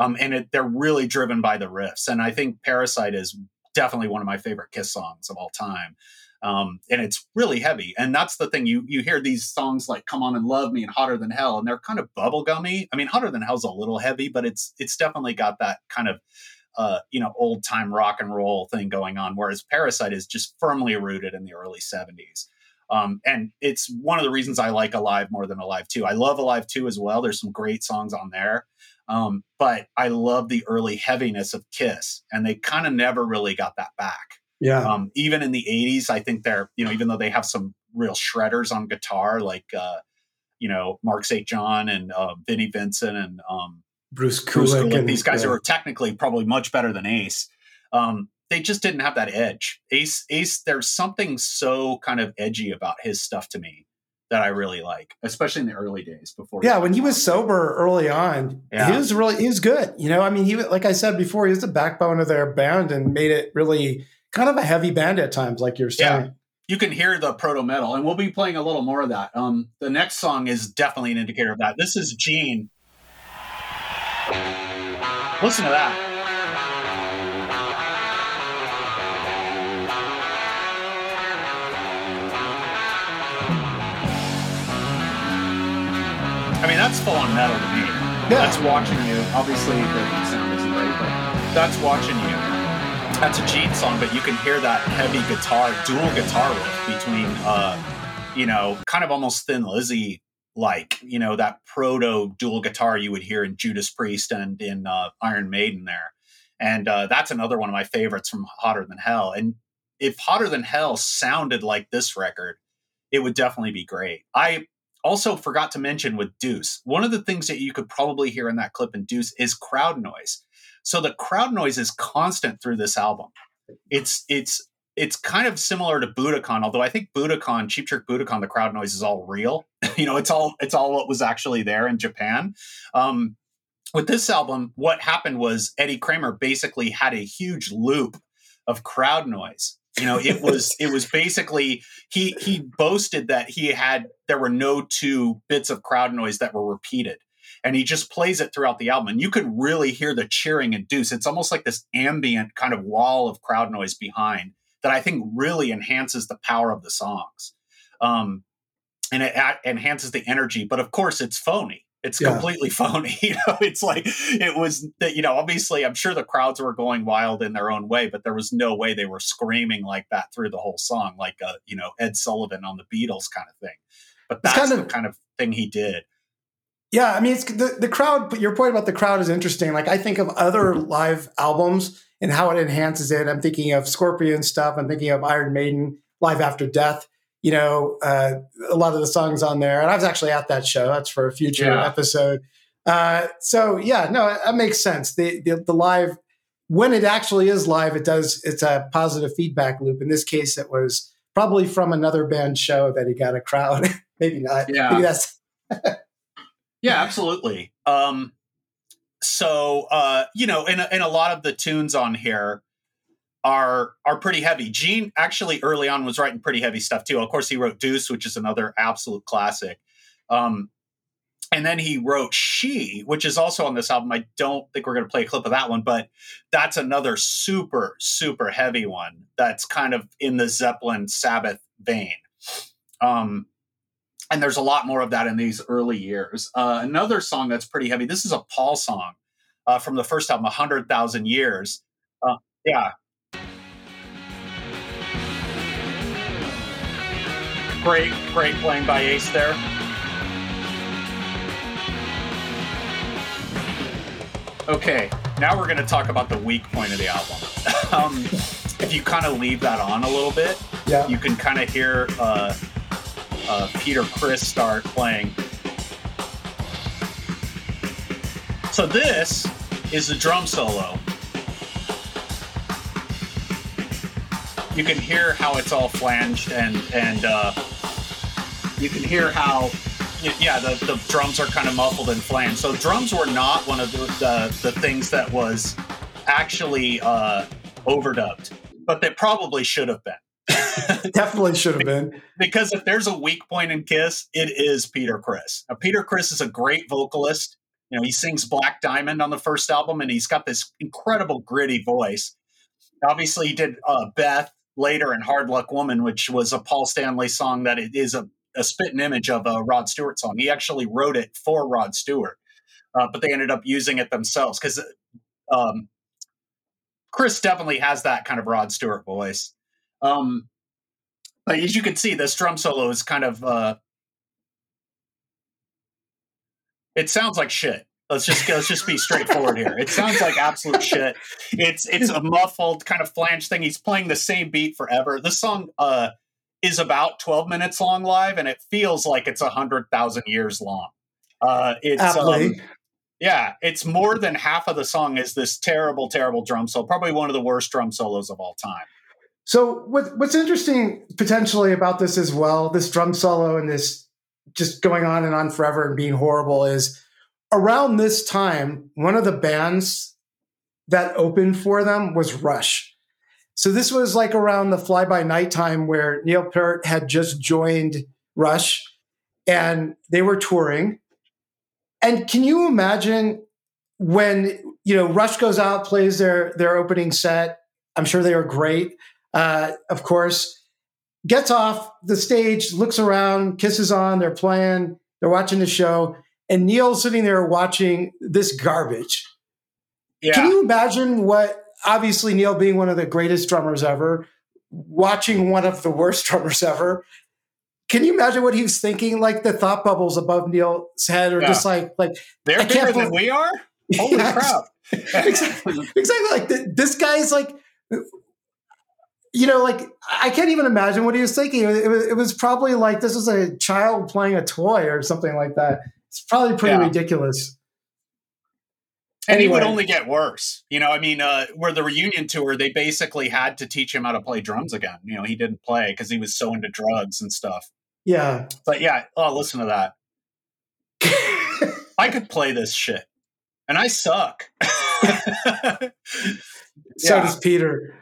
um and it, they're really driven by the riffs and i think parasite is definitely one of my favorite kiss songs of all time um and it's really heavy and that's the thing you you hear these songs like come on and love me and hotter than hell and they're kind of bubblegummy i mean hotter than hell's a little heavy but it's it's definitely got that kind of uh, you know, old time rock and roll thing going on, whereas Parasite is just firmly rooted in the early 70s. Um, and it's one of the reasons I like Alive more than Alive 2. I love Alive 2 as well. There's some great songs on there. Um, but I love the early heaviness of Kiss, and they kind of never really got that back. Yeah. Um, even in the 80s, I think they're, you know, even though they have some real shredders on guitar, like, uh, you know, Mark St. John and uh, Vinnie Vincent and um, Bruce. Kulick, and- these guys yeah. who are technically probably much better than Ace. Um, they just didn't have that edge. Ace, Ace, there's something so kind of edgy about his stuff to me that I really like, especially in the early days before. Yeah, when he was sober early on, Yeah. he was really he was good. You know, I mean, he like I said before, he was the backbone of their band and made it really kind of a heavy band at times, like you're saying. Yeah. You can hear the proto metal, and we'll be playing a little more of that. Um, the next song is definitely an indicator of that. This is Gene. Listen to that. I mean, that's full on metal to me. Yeah. That's watching you. Obviously, the sound isn't great, but that's watching you. That's a Gene song, but you can hear that heavy guitar, dual guitar riff between, uh, you know, kind of almost Thin Lizzy like, you know, that proto dual guitar you would hear in Judas Priest and in uh, Iron Maiden there. and uh, that's another one of my favorites from Hotter Than Hell. And if Hotter Than Hell sounded like this record, it would definitely be great. I also forgot to mention with Deuce, one of the things that you could probably hear in that clip in Deuce is crowd noise. So the crowd noise is constant through this album. It's it's it's kind of similar to Budokan, although I think Budokan, Cheap Trick Budokan, the crowd noise is all real. you know, it's all it's all what was actually there in Japan. Um, with this album, what happened was Eddie Kramer basically had a huge loop of crowd noise. You know, it was it was basically he he boasted that he had there were no two bits of crowd noise that were repeated. And he just plays it throughout the album. And you could really hear the cheering and deuce. It's almost like this ambient kind of wall of crowd noise behind that I think really enhances the power of the songs. Um, and it enhances the energy. But of course, it's phony. It's Yeah. completely phony. You know, it's like it was that, you know, obviously I'm sure the crowds were going wild in their own way, but there was no way they were screaming like that through the whole song, like uh, you know, Ed Sullivan on the Beatles kind of thing. But that's kind the of- kind of thing he did. Yeah, I mean, it's the the crowd. But your point about the crowd is interesting. Like I think of other live albums and how it enhances it. I'm thinking of Scorpion stuff. I'm thinking of Iron Maiden Live After Death. You know, uh, a lot of the songs on there, and I was actually at that show. That's for a future Yeah. episode. Uh, so yeah, no, that makes sense. The, the the live when it actually is live, it does. It's a positive feedback loop. In this case, it was probably from another band show that he got a crowd. Maybe not. Yeah. Maybe that's Yeah, absolutely. Um, so uh, you know, and and a lot of the tunes on here are are pretty heavy. Gene actually early on was writing pretty heavy stuff too. Of course, he wrote Deuce, which is another absolute classic. Um, and then he wrote She, which is also on this album. I don't think we're going to play a clip of that one, but that's another super super heavy one. That's kind of in the Zeppelin Sabbath vein. Um, and there's a lot more of that in these early years. Uh, another song that's pretty heavy. This is a Paul song uh, from the first album, "A Hundred Thousand Years." Uh, yeah, great, great playing by Ace there. Okay, now we're going to talk about the weak point of the album. um, if you kind of leave that on a little bit, Yeah. you can kind of hear uh, uh, Peter Criss start playing. So this is the drum solo. You can hear how it's all flanged and and uh, you can hear how yeah the, the drums are kind of muffled and flanged. So drums were not one of the the, the things that was actually uh, overdubbed, but they probably should have been definitely should have been. because if there's a weak point in Kiss, it is Peter Criss. Now, Peter Criss is a great vocalist. You know, he sings Black Diamond on the first album, and he's got this incredible gritty voice. Obviously, he did uh, Beth later and Hard Luck Woman, which was a Paul Stanley song that it is a, a spitting image of a Rod Stewart song. He actually wrote it for Rod Stewart, uh, but they ended up using it themselves because um, Criss definitely has that kind of Rod Stewart voice. Um, but as you can see, this drum solo is kind of uh it sounds like shit. Let's just let's just be straightforward here. It sounds like absolute shit. It's it's a muffled kind of flange thing. He's playing the same beat forever. This song uh is about 12 minutes long live and it feels like it's a hundred thousand years long. Uh it's um, yeah, it's more than half of the song is this terrible, terrible drum solo. Probably one of the worst drum solos of all time. So what, what's interesting potentially about this as well, this drum solo and this just going on and on forever and being horrible is around this time, one of the bands that opened for them was Rush. So this was like around the fly by night time where Neil Peart had just joined Rush and they were touring. And can you imagine when you know Rush goes out, plays their their opening set? I'm sure they were great. Uh, of course, gets off the stage, looks around, kisses on. They're playing. They're watching the show, and Neil's sitting there watching this garbage. Yeah. Can you imagine what? Obviously, Neil being one of the greatest drummers ever, watching one of the worst drummers ever. Can you imagine what he was thinking? Like the thought bubbles above Neil's head, are Yeah. just like like They're I bigger than we are? Holy Yes. crap. exactly, exactly. Like th- this guy is like, you know, like I can't even imagine what he was thinking. It was, it was probably like this was a child playing a toy or something like that. It's probably pretty Yeah. ridiculous. And he would only get worse. You know, I mean, uh, where the reunion tour, they basically had to teach him how to play drums again. You know, he didn't play because he was so into drugs and stuff. Yeah. But yeah, oh, listen to that. I could play this shit, and I suck. So Yeah. does Peter.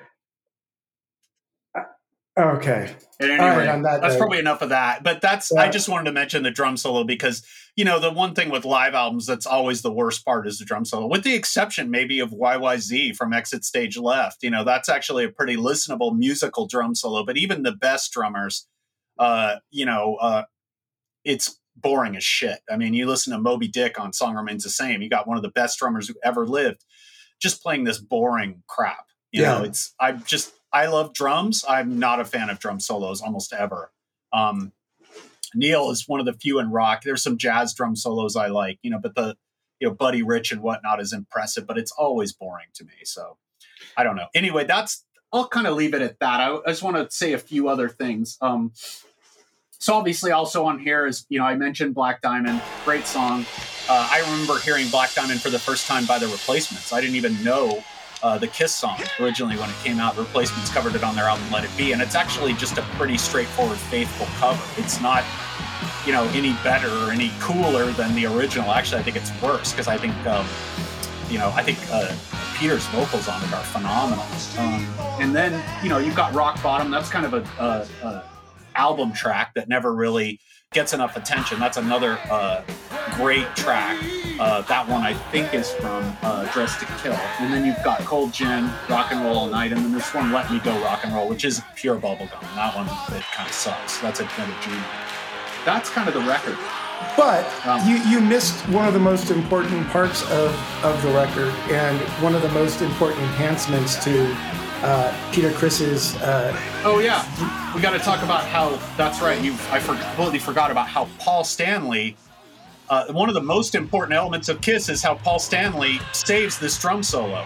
Okay. At any All right, rate, that that's note. probably enough of that. But that's I just wanted to mention the drum solo because you know the one thing with live albums that's always the worst part is the drum solo, with the exception maybe of YYZ from Exit Stage Left. You know that's actually a pretty listenable musical drum solo. But even the best drummers, uh, you know, uh, it's boring as shit. I mean, you listen to Moby Dick on "Song Remains the Same." You got one of the best drummers who ever lived, just playing this boring crap. You know, it's I'm just I love drums. I'm not a fan of drum solos almost ever. Um, Neil is one of the few in rock. There's some jazz drum solos I like, you know, but the you know Buddy Rich and whatnot is impressive, but it's always boring to me. So I don't know. Anyway, that's I'll kind of leave it at that. I, I just want to say a few other things. Um, so obviously, also on here is you know I mentioned Black Diamond, great song. Uh, I remember hearing Black Diamond for the first time by the Replacements. I didn't even know uh, the Kiss song originally when it came out. Replacements covered it on their album Let It Be, and it's actually just a pretty straightforward, faithful cover. It's not you know any better or any cooler than the original. Actually, I think it's worse because I think um, you know I think uh, Peter's vocals on it are phenomenal. Um, and then you know you've got Rock Bottom. That's kind of a, a, a album track that never really gets enough attention. That's another uh, great track. Uh, that one I think is from uh, Dress to Kill. And then you've got Cold Gin, Rock and Roll All Night, and then this one Let Me Go Rock and Roll, which is pure bubblegum. That one it kind of sucks. That's another G. That's kind of the record. But Um, you, you missed one of the most important parts of, of the record and one of the most important enhancements to uh, Peter Criss's. Uh, Oh yeah, we got to talk about how. That's right. You, I for, completely forgot about how Paul Stanley. Uh, one of the most important elements of Kiss is how Paul Stanley saves this drum solo.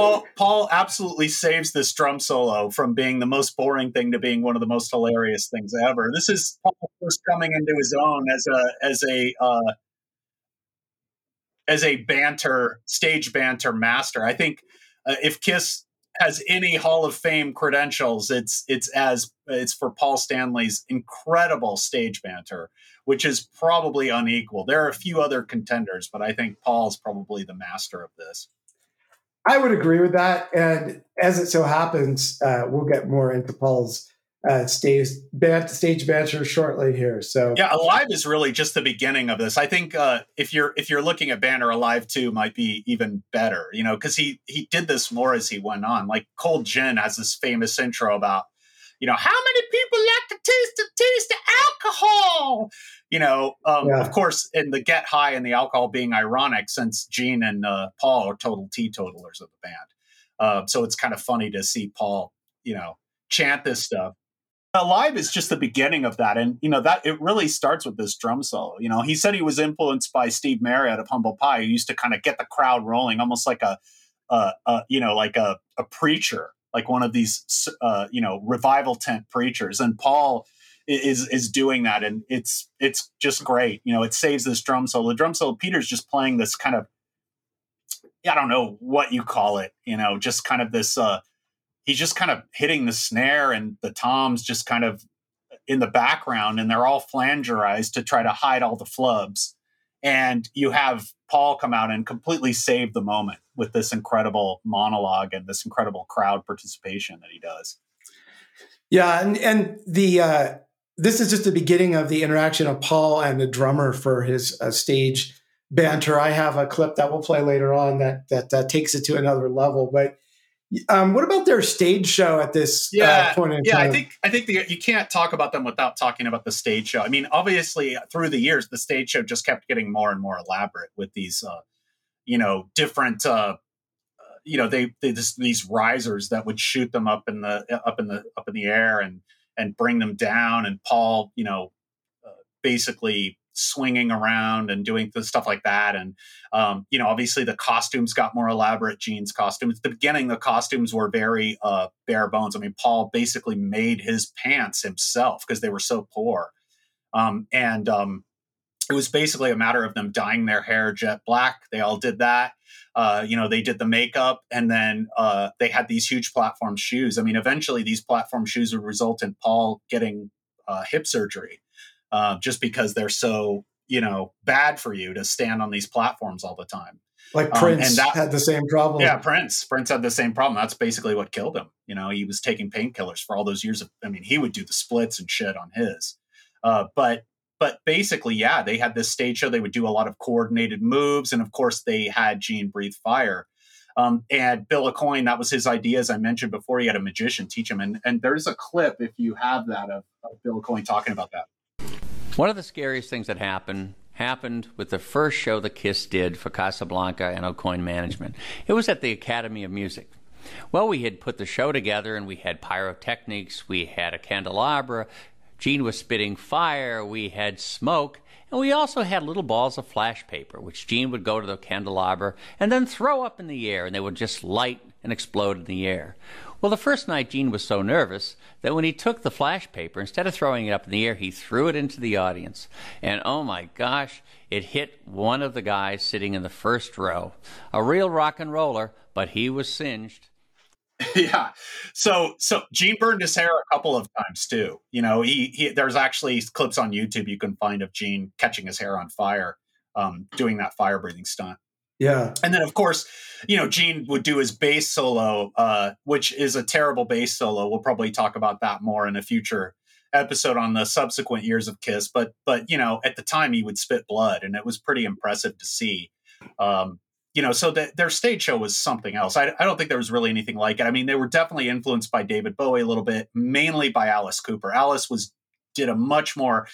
Paul Paul absolutely saves this drum solo from being the most boring thing to being one of the most hilarious things ever. This is Paul first coming into his own as a as a uh, as a banter stage banter master. I think uh, if Kiss has any Hall of Fame credentials, it's it's as it's for Paul Stanley's incredible stage banter, which is probably unequal. There are a few other contenders, but I think Paul's probably the master of this. I would agree with that. And as it so happens, uh, we'll get more into Paul's uh, stage, bant- stage banter shortly here. So Yeah, Alive is really just the beginning of this. I think uh, if you're if you're looking at Banner, Alive Two might be even better. You know, because he he did this more as he went on. Like Cold Gin has this famous intro about, you know, how many people like to taste the taste of alcohol. You know, um, Yeah. of course, in the Get High and the alcohol being ironic, since Gene and uh, Paul are total teetotalers of the band. Uh, so it's kind of funny to see Paul, you know, chant this stuff. Alive is just the beginning of that, and you know that it really starts with this drum solo. You know, he said he was influenced by Steve Marriott of Humble Pie, who used to kind of get the crowd rolling, almost like a, uh, uh, you know, like a, a preacher, like one of these, uh, you know, revival tent preachers. And Paul is is doing that, and it's it's just great. You know, it saves this drum solo. The drum solo, Peter's just playing this kind of, I don't know what you call it. You know, just kind of this. uh he's just kind of hitting the snare and the toms just kind of in the background and they're all flangerized to try to hide all the flubs and you have paul come out and completely save the moment with this incredible monologue and this incredible crowd participation that he does Yeah, and and the uh, this is just the beginning of the interaction of Paul and the drummer for his uh, stage banter. I have a clip that we'll play later on that that, that takes it to another level. But um, what about their stage show at this yeah, uh, point in yeah. time? I think I think the, you can't talk about them without talking about the stage show. I mean, obviously, through the years, the stage show just kept getting more and more elaborate with these, uh, you know, different, uh, you know, they, they this, these risers that would shoot them up in the up in the up in the air and and bring them down. And Paul, you know, uh, basically swinging around and doing the stuff like that. And, um, you know, obviously the costumes got more elaborate, Gene's costumes. At the beginning, the costumes were very uh, bare bones. I mean, Paul basically made his pants himself because they were so poor. Um, and um, it was basically a matter of them dyeing their hair jet black. They all did that. Uh, you know, they did the makeup and then uh, they had these huge platform shoes. I mean, eventually these platform shoes would result in Paul getting uh, hip surgery uh, just because they're so you know bad for you to stand on these platforms all the time. Like Um, Prince and that- had the same problem. Yeah, Prince. Prince had the same problem. That's basically what killed him. You know, he was taking painkillers for all those years. Of, I mean, he would do the splits and shit on his. Uh, but but basically, yeah, they had this stage show. They would do a lot of coordinated moves, and of course, they had Gene breathe fire. Um, and Bill Aucoin, that was his idea, as I mentioned before. He had a magician teach him, and and there's a clip if you have that of, of Bill Aucoin talking about that. One of the scariest things that happened happened with the first show the Kiss did for Casablanca and Aucoin Management. It was at the Academy of Music. Well, we had put the show together and we had pyrotechnics, we had a candelabra, Gene was spitting fire, we had smoke, and we also had little balls of flash paper, which Gene would go to the candelabra and then throw up in the air, and they would just light and explode in the air. Well, the first night, Gene was so nervous that when he took the flash paper, instead of throwing it up in the air, he threw it into the audience. And oh my gosh, it hit one of the guys sitting in the first row. A real rock and roller, but he was singed. yeah. So so Gene burned his hair a couple of times too. You know, he, he there's actually clips on YouTube you can find of Gene catching his hair on fire, um, doing that fire breathing stunt. Yeah. And then, of course, you know, Gene would do his bass solo, uh, which is a terrible bass solo. We'll probably talk about that more in a future episode on the subsequent years of Kiss. But, but you know, at the time he would spit blood, and it was pretty impressive to see. Um, you know, so that their stage show was something else. I, I don't think there was really anything like it. I mean, they were definitely influenced by David Bowie a little bit, mainly by Alice Cooper. Alice was did a much more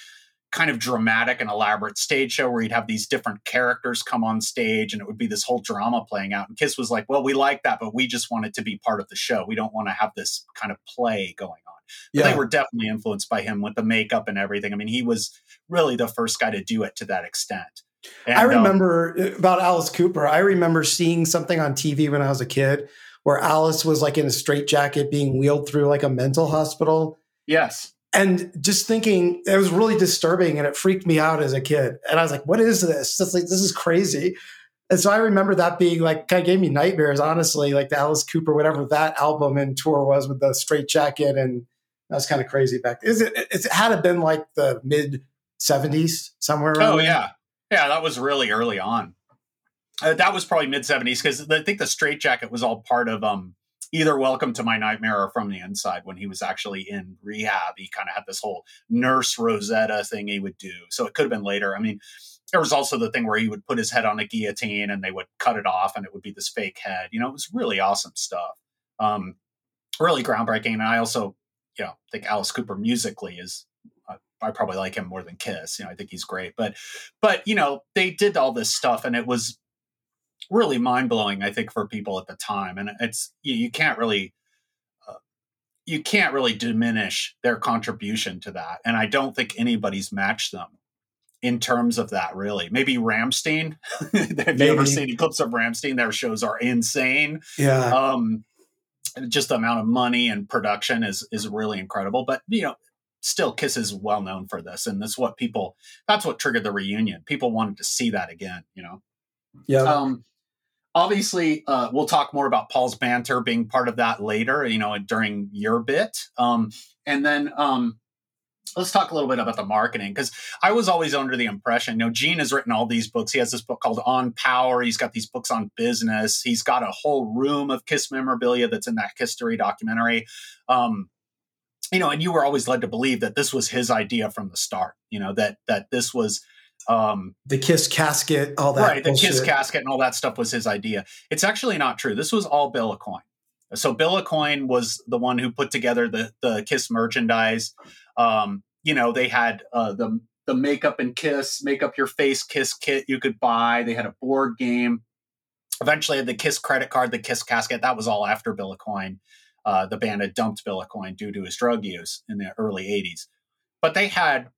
kind of dramatic and elaborate stage show where you'd have these different characters come on stage and it would be this whole drama playing out. And Kiss was like, well, we like that, but we just want it to be part of the show. We don't want to have this kind of play going on. But Yeah. they were definitely influenced by him with the makeup and everything. I mean, he was really the first guy to do it to that extent. And, I um, remember uh, about Alice Cooper. I remember seeing something on TV when I was a kid where Alice was like in a straitjacket being wheeled through like a mental hospital. yes. And just thinking it was really disturbing and it freaked me out as a kid. And I was like, what is this? It's like, this is crazy. And so I remember that being like, kind of gave me nightmares, honestly, like the Alice Cooper, whatever that album and tour was with the straitjacket. And that was kind of crazy back. Is it, it had to been like the mid 70s somewhere around Oh yeah, yeah. That was really early on. Uh, that was probably mid seventies because I think the Straight Jacket was all part of um, either Welcome to My Nightmare or From the Inside. When he was actually in rehab, he kind of had this whole Nurse Rosetta thing he would do. So it could have been later. I mean, there was also the thing where he would put his head on a guillotine and they would cut it off, and it would be this fake head. You know, it was really awesome stuff. Um, really groundbreaking. And I also, you know, think Alice Cooper musically is I probably like him more than Kiss. You know, I think he's great. But but you know, they did all this stuff and it was really mind blowing. I think for people at the time, and it's you, you can't really. uh, You can't really diminish their contribution to that, and I don't think anybody's matched them in terms of that. Really, maybe Rammstein. Have you ever seen clips of Rammstein? Their shows are insane Yeah. um just the amount of money and production is is really incredible but you know still kiss is well known for this and that's what people that's what triggered the reunion people wanted to see that again you know yeah. um obviously uh we'll talk more about paul's banter being part of that later you know during your bit um and then um let's talk a little bit about the marketing because I was always under the impression, you know, Gene has written all these books. He has this book called On Power. He's got these books on business. He's got a whole room of Kiss memorabilia that's in that history documentary. Um, you know, and you were always led to believe that this was his idea from the start. You know that that this was Um, the Kiss casket, all that. right, the bullshit. Kiss casket and all that stuff was his idea. It's actually not true. This was all Bill Aucoin. So Bill Aucoin was the one who put together the the Kiss merchandise. Um, you know, they had uh, the the makeup and Kiss, make up your face Kiss kit you could buy. They had a board game. Eventually, had the Kiss credit card, the Kiss casket. That was all after Bill Aucoin. Uh, the band had dumped Bill Aucoin due to his drug use in the early '80s. But they had,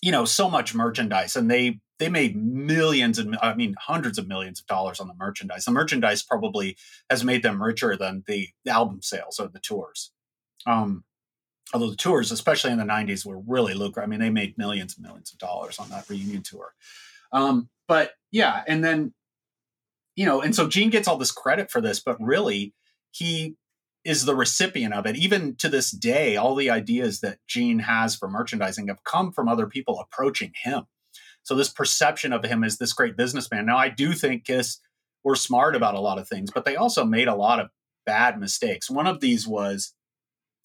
you know, so much merchandise, and they they made millions and I mean hundreds of millions of dollars on the merchandise. The merchandise probably has made them richer than the album sales or the tours. Um, although the tours, especially in the '90s, were really lucrative. I mean, they made millions and millions of dollars on that reunion tour. Um, but yeah, and then you know, and so Gene gets all this credit for this, but really he is the recipient of it. Even to this day, all the ideas that Gene has for merchandising have come from other people approaching him. So this perception of him as this great businessman. Now, I do think Kiss were smart about a lot of things, but they also made a lot of bad mistakes. One of these was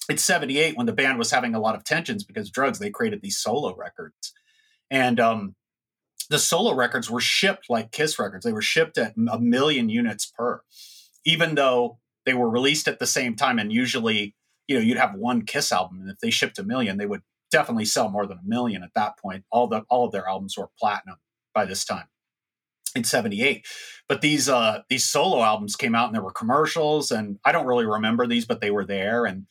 it's 78 when the band was having a lot of tensions because drugs, they created these solo records. And um, the solo records were shipped like Kiss records. They were shipped at a million units per, even though they were released at the same time. And usually, you know, you'd have one Kiss album, and if they shipped a million, they would definitely sell more than a million at that point. All the all of their albums were platinum by this time in 78 but these uh these solo albums came out and there were commercials and i don't really remember these but they were there and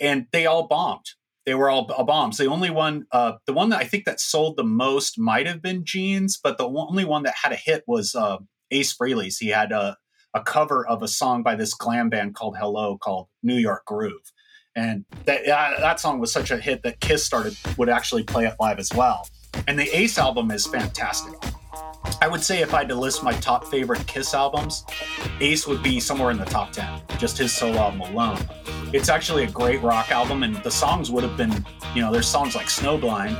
and they all bombed they were all bombs the only one uh the one that i think that sold the most might have been Gene's but the only one that had a hit was uh ace frehley's he had a, a cover of a song by this glam band called hello called new york groove. And that uh, that song was such a hit that kiss started would actually play it live as well. And the ace album is fantastic. I would say if I had to list my top favorite Kiss albums, Ace would be somewhere in the top 10, just his solo album alone. It's actually a great rock album, and the songs would have been, you know, there's songs like Snowblind,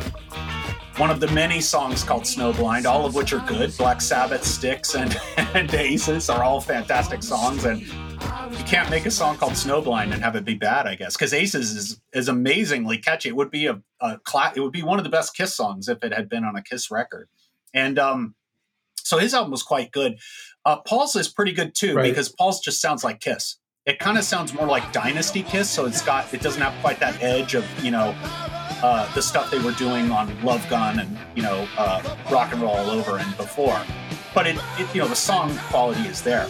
one of the many songs called Snowblind, all of which are good. Black Sabbath, Styx, and, and Aces are all fantastic songs, and you can't make a song called Snowblind and have it be bad, I guess, because Aces is is amazingly catchy. It would be a, a cla- it would be one of the best Kiss songs if it had been on a Kiss record, and um, so his album was quite good. Uh, Paul's is pretty good too Right. because Paul's just sounds like Kiss. It kind of sounds more like Dynasty Kiss, so it's got it doesn't have quite that edge of you know uh, the stuff they were doing on Love Gun and you know uh, Rock and Roll All Over and before. But it, it you know the song quality is there.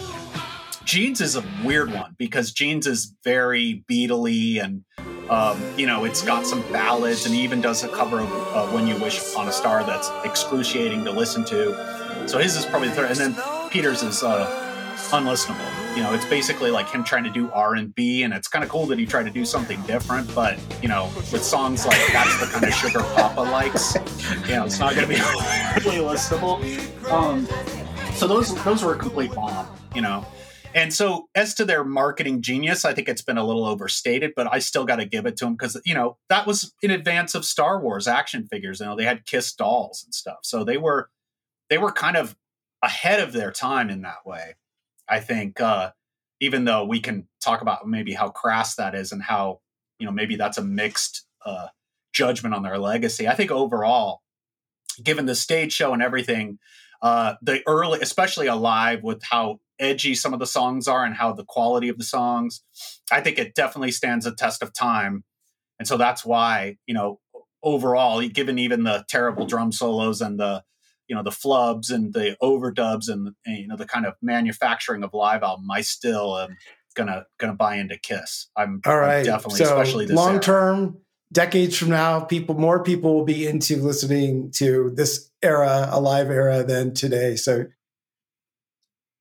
Gene's is a weird one because Gene's is very Beatley and um, you know it's got some ballads and even does a cover of uh, When You Wish Upon a Star that's excruciating to listen to. So his is probably the third, and then Peters is uh, unlistenable. You know, it's basically like him trying to do R and B, and it's kind of cool that he tried to do something different. But you know, with songs like "That's the Kind of Sugar Papa Likes," you know, it's not going to be really listenable. Um, so those those were a complete bomb. You know, and so, as to their marketing genius, I think it's been a little overstated, but I still got to give it to them because you know that was in advance of Star Wars action figures. You know, they had Kiss dolls and stuff, so they were they were kind of ahead of their time in that way. I think, uh, even though we can talk about maybe how crass that is and how you know maybe that's a mixed uh, judgment on their legacy. I think overall, given the stage show and everything, uh, the early, especially alive with how edgy some of the songs are and how the quality of the songs, I think it definitely stands a test of time. And so that's why, you know, overall, given even the terrible drum solos and the, you know, the flubs and the overdubs and, and you know, the kind of manufacturing of live album, I still am gonna gonna buy into Kiss. I'm, All I'm definitely, so especially this long term, decades from now, people more people will be into listening to this era, a live era, than today. So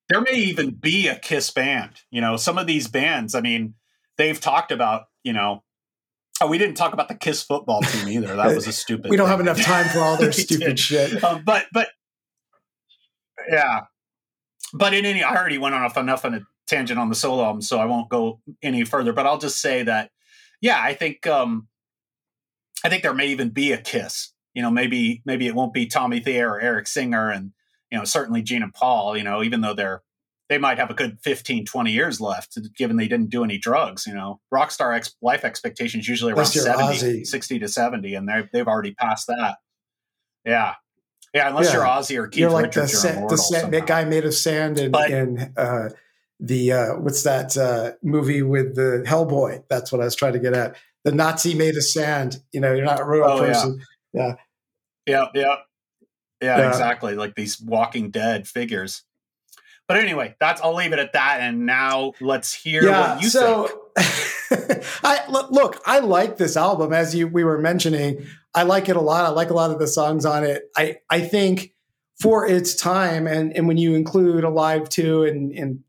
there may even be a Kiss band. You know, some of these bands, I mean, they've talked about, you know, oh, we didn't talk about the Kiss football team either. That was a stupid. we don't have enough time for all their stupid shit. Um, but but yeah, but in any, I already went off enough on a tangent on the solo album, so I won't go any further. But I'll just say that, yeah, I think um, I think there may even be a Kiss. You know, maybe maybe it won't be Tommy Thayer or Eric Singer, and you know, certainly Gene and Paul. You know, even though they're they might have a good 15, 20 years left, given they didn't do any drugs. You know, rock star ex- life expectations usually around Unless 70, Ozzy. 60 to 70, and they've, they've already passed that. Yeah. Yeah, unless you're Ozzy or Keith you're like Richards, the, you're sa- the sa- guy made of sand and, But- and uh, the uh, what's that uh, movie with the Hellboy? That's what I was trying to get at. The Nazi made of sand. You know, you're not a real Oh, person. Yeah. Yeah, yeah, yeah, Yeah. exactly. Like these Walking Dead figures. But anyway, that's I'll leave it at that. And now let's hear yeah. what you so, I look, look. I like this album, as you we were mentioning. I like it a lot. I like a lot of the songs on it. I I think for its time, and and when you include Alive Two and and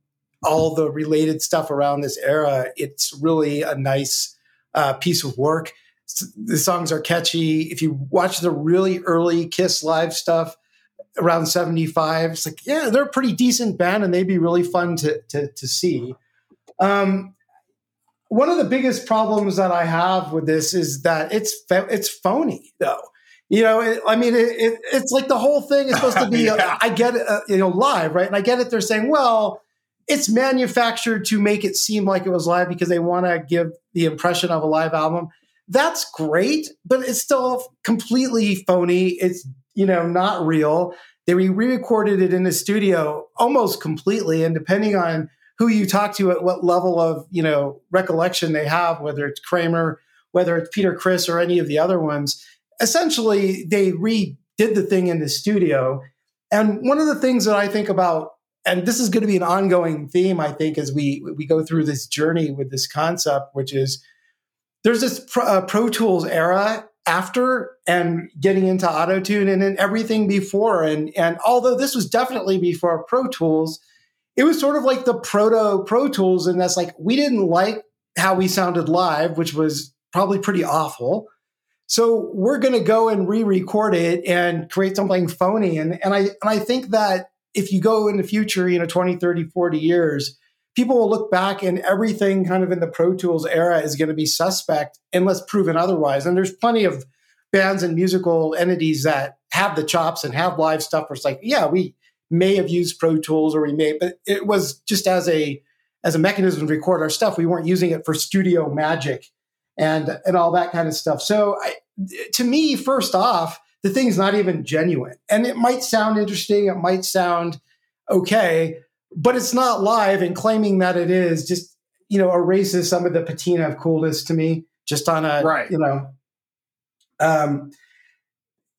all the related stuff around this era, it's really a nice uh, piece of work. The songs are catchy. If you watch the really early Kiss live stuff around 75, it's like, yeah, they're a pretty decent band and they'd be really fun to, to, to see. Um, one of the biggest problems that I have with this is that it's it's phony though. You know, it, I mean, it, it, it's like the whole thing is supposed to be. uh, Yeah. I get it, uh, you know, live, right? And I get it. They're saying, well, it's manufactured to make it seem like it was live because they want to give the impression of a live album. That's great, but it's still completely phony. It's you know not real. They re recorded it in the studio almost completely, and depending on who you talk to at what level of you know recollection they have, whether it's Kramer, whether it's Peter Criss, or any of the other ones, essentially they redid the thing in the studio. And one of the things that I think about, and this is going to be an ongoing theme, I think, as we we go through this journey with this concept, which is there's this Pro, uh, Pro Tools era after and getting into auto tune and then everything before. And and although this was definitely before pro tools it was sort of like the proto pro tools and that's like we didn't like how we sounded live which was probably pretty awful. So we're going to go and re-record it and create something phony. And and i and i think that if you go in the future you know 20 30 40 years people will look back and everything kind of in the Pro Tools era is going to be suspect unless proven otherwise. And there's plenty of bands and musical entities that have the chops and have live stuff where it's like, yeah, we may have used Pro Tools or we may, but it was just as a as a mechanism to record our stuff. We weren't using it for studio magic and and all that kind of stuff. So I, to me, first off, the thing's not even genuine. And it might sound interesting, it might sound okay, but it's not live and claiming that it is just you know erases some of the patina of coolness to me just on a Right. you know um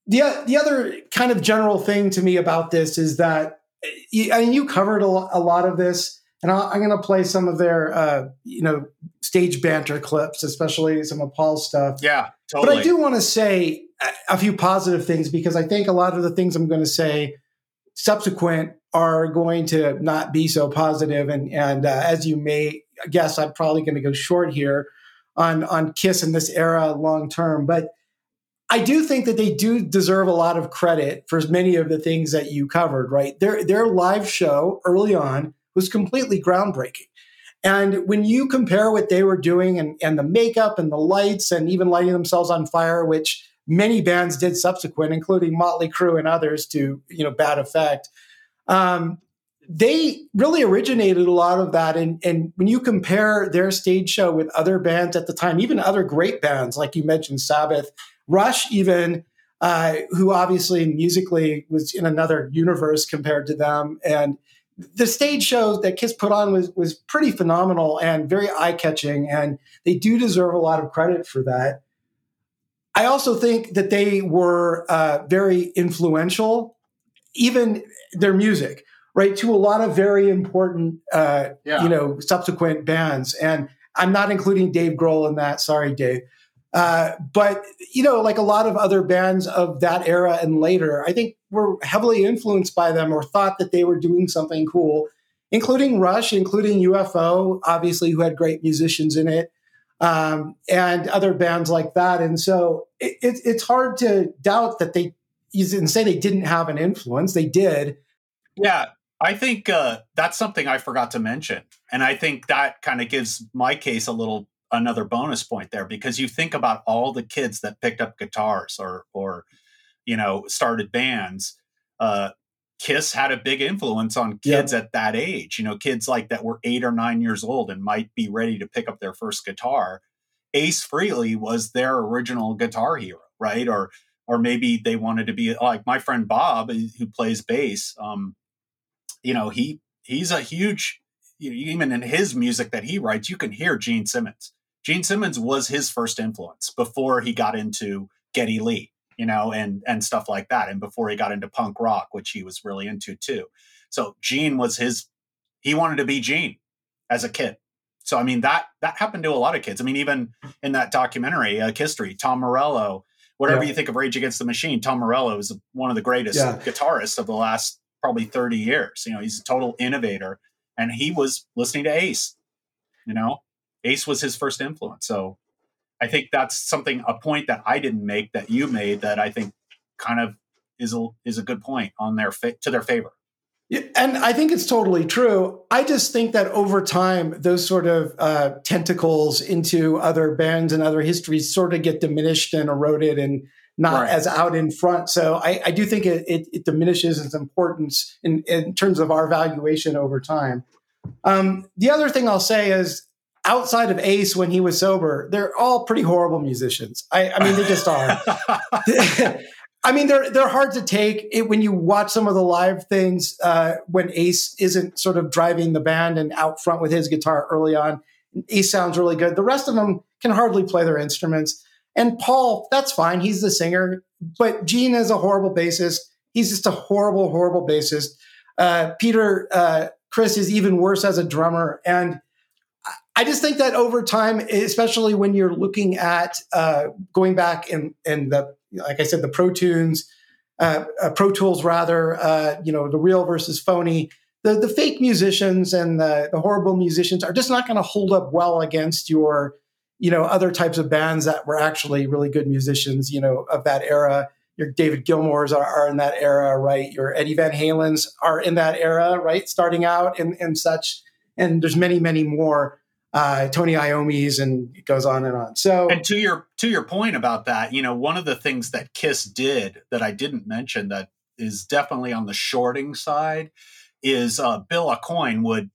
the the other kind of general thing to me about this is that I mean you covered a, lo- a lot of this and I'll, I'm going to play some of their uh you know stage banter clips especially some of Paul's stuff Yeah, totally. but I do want to say a few positive things because I think a lot of the things I'm going to say subsequent are going to not be so positive. And and uh, as you may guess, I'm probably going to go short here on on Kiss in this era long term. But I do think that they do deserve a lot of credit for many of the things that you covered. Right, their their live show early on was completely groundbreaking. And when you compare what they were doing and, and the makeup and the lights and even lighting themselves on fire, which many bands did subsequent, including Motley Crue and others to, you know, bad effect. Um, they really originated a lot of that. And, and when you compare their stage show with other bands at the time, even other great bands, like you mentioned, Sabbath, Rush, even, uh, who obviously musically was in another universe compared to them. And the stage show that Kiss put on was, was pretty phenomenal and very eye catching. And they do deserve a lot of credit for that. I also think that they were uh, very influential, even their music, right, to a lot of very important, uh, Yeah. you know, subsequent bands. And I'm not including Dave Grohl in that. Sorry, Dave. Uh, but you know, like a lot of other bands of that era and later, I think were heavily influenced by them or thought that they were doing something cool, including Rush, including UFO, obviously, who had great musicians in it um, and other bands like that. And so it, it, it's hard to doubt that they didn't say they didn't have an influence. They did. Yeah, I think uh, that's something I forgot to mention, and I think that kind of gives my case a little another bonus point there because you think about all the kids that picked up guitars or or you know started bands. Uh, Kiss had a big influence on kids at that age. You know, kids like that were eight or nine years old and might be ready to pick up their first guitar. Ace Frehley was their original guitar hero, right? Or or maybe they wanted to be like my friend Bob, who plays bass. Um, you know, he he's a huge you know, even in his music that he writes, you can hear Gene Simmons. Gene Simmons was his first influence before he got into Geddy Lee, you know, and and stuff like that, and before he got into punk rock, which he was really into too. So Gene was his. He wanted to be Gene as a kid. So I mean that that happened to a lot of kids. I mean, even in that documentary, uh, Kisstory, Tom Morello, whatever Yeah. you think of Rage Against the Machine, Tom Morello is one of the greatest Yeah. guitarists of the last probably 30 years. You know, he's a total innovator. And he was listening to Ace. You know, Ace was his first influence. So I think that's something, a point that I didn't make that you made that I think kind of is a, is a good point on their fa- to their favor. Yeah, and I think it's totally true. I just think that over time, those sort of uh, tentacles into other bands and other histories sort of get diminished and eroded and not Right. as out in front. So I, I do think it, it, it diminishes its importance in, in terms of our valuation over time. Um, the other thing I'll say is outside of Ace when he was sober, they're all pretty horrible musicians. I, I mean, they just are. I mean, they're they're hard to take it, when you watch some of the live things uh, when Ace isn't sort of driving the band and out front with his guitar early on. Ace sounds really good. The rest of them can hardly play their instruments. And Paul, that's fine. He's the singer, but Gene is a horrible bassist. He's just a horrible, horrible bassist. Uh, Peter uh, Criss is even worse as a drummer, and I just think that over time, especially when you're looking at uh, going back and and the like I said, the Pro Tunes, uh, uh, Pro Tools rather, uh, you know, the real versus phony. The the fake musicians and the the horrible musicians are just not going to hold up well against your you know other types of bands that were actually really good musicians. You know of that era. Your David Gilmours are, are in that era, right? Your Eddie Van Halen's are in that era, right? Starting out and, and such. And there's many, many more uh, Tony Iommi's, and it goes on and on. So, and to your to your point about that, you know, one of the things that Kiss did that I didn't mention that is definitely on the shorting side is uh, Bill Aucoin would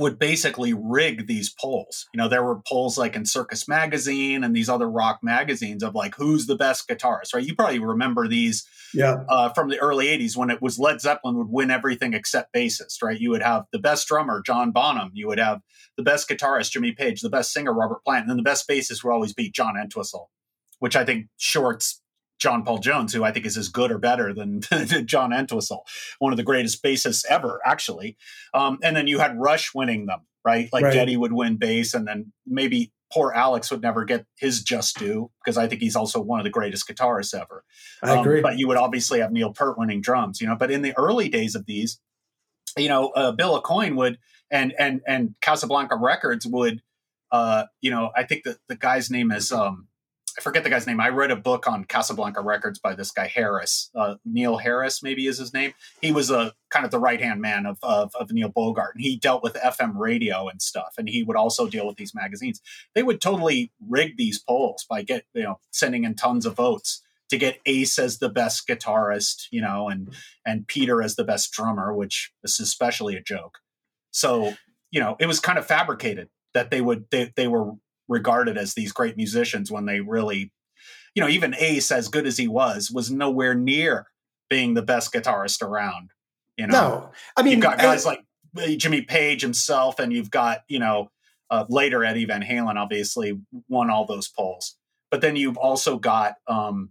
would basically rig these polls. You know, there were polls like in Circus Magazine and these other rock magazines of like who's the best guitarist, right? You probably remember these yeah. uh, from the early 80s when it was Led Zeppelin would win everything except bassist, right? You would have the best drummer, John Bonham. You would have the best guitarist, Jimmy Page, the best singer, Robert Plant. And then the best bassist would always be John Entwistle, which I think shorts John Paul Jones, who I think is as good or better than John Entwistle, one of the greatest bassists ever, actually. Um, and then you had Rush winning them, right? Like Right. Geddy would win bass, and then maybe poor Alex would never get his just due because I think he's also one of the greatest guitarists ever. I agree. Um, but you would obviously have Neil Peart winning drums, you know. But in the early days of these, you know, uh, Bill Aucoin would and and and Casablanca Records would, uh, you know, I think that the guy's name is um, I forget the guy's name. I read a book on Casablanca Records by this guy Harris, uh, Neil Harris, maybe is his name. He was a kind of the right hand man of, of of Neil Bogart, and he dealt with FM radio and stuff, and he would also deal with these magazines. They would totally rig these polls by get you know sending in tons of votes to get Ace as the best guitarist, you know, and and Peter as the best drummer, which is especially a joke. So you know, it was kind of fabricated that they would they they were regarded as these great musicians when they really, you know, even Ace, as good as he was, was nowhere near being the best guitarist around. You know, No. I mean, you've got guys I- like uh, Jimmy Page himself, and you've got you know uh, later Eddie Van Halen obviously won all those polls, but then you've also got um,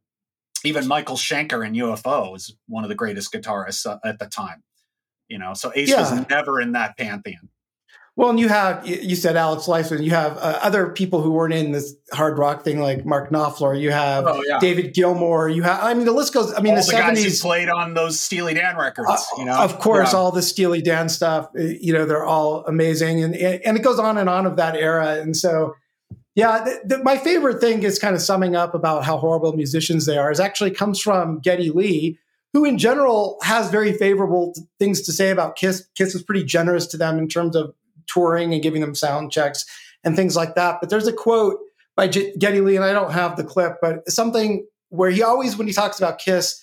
even Michael Schenker in UFO is one of the greatest guitarists uh, at the time. You know, so Ace Yeah. was never in that pantheon. Well, and you have you said Alex Lifeson. You have uh, other people who weren't in this hard rock thing, like Mark Knopfler. You have Oh, yeah. David Gilmour. You have. I mean, the list goes. I mean, all the the, guys who seventies. played on those Steely Dan records. Uh, you know, of course, Yeah. all the Steely Dan stuff. You know, they're all amazing, and and it goes on and on of that era. And so, yeah, th- th- my favorite thing is kind of summing up about how horrible musicians they are. Is actually comes from Geddy Lee, who in general has very favorable things to say about Kiss. Kiss is pretty generous to them in terms of touring and giving them sound checks and things like that. But there's a quote by J- Geddy Lee, and I don't have the clip, but something where he always, when he talks about Kiss,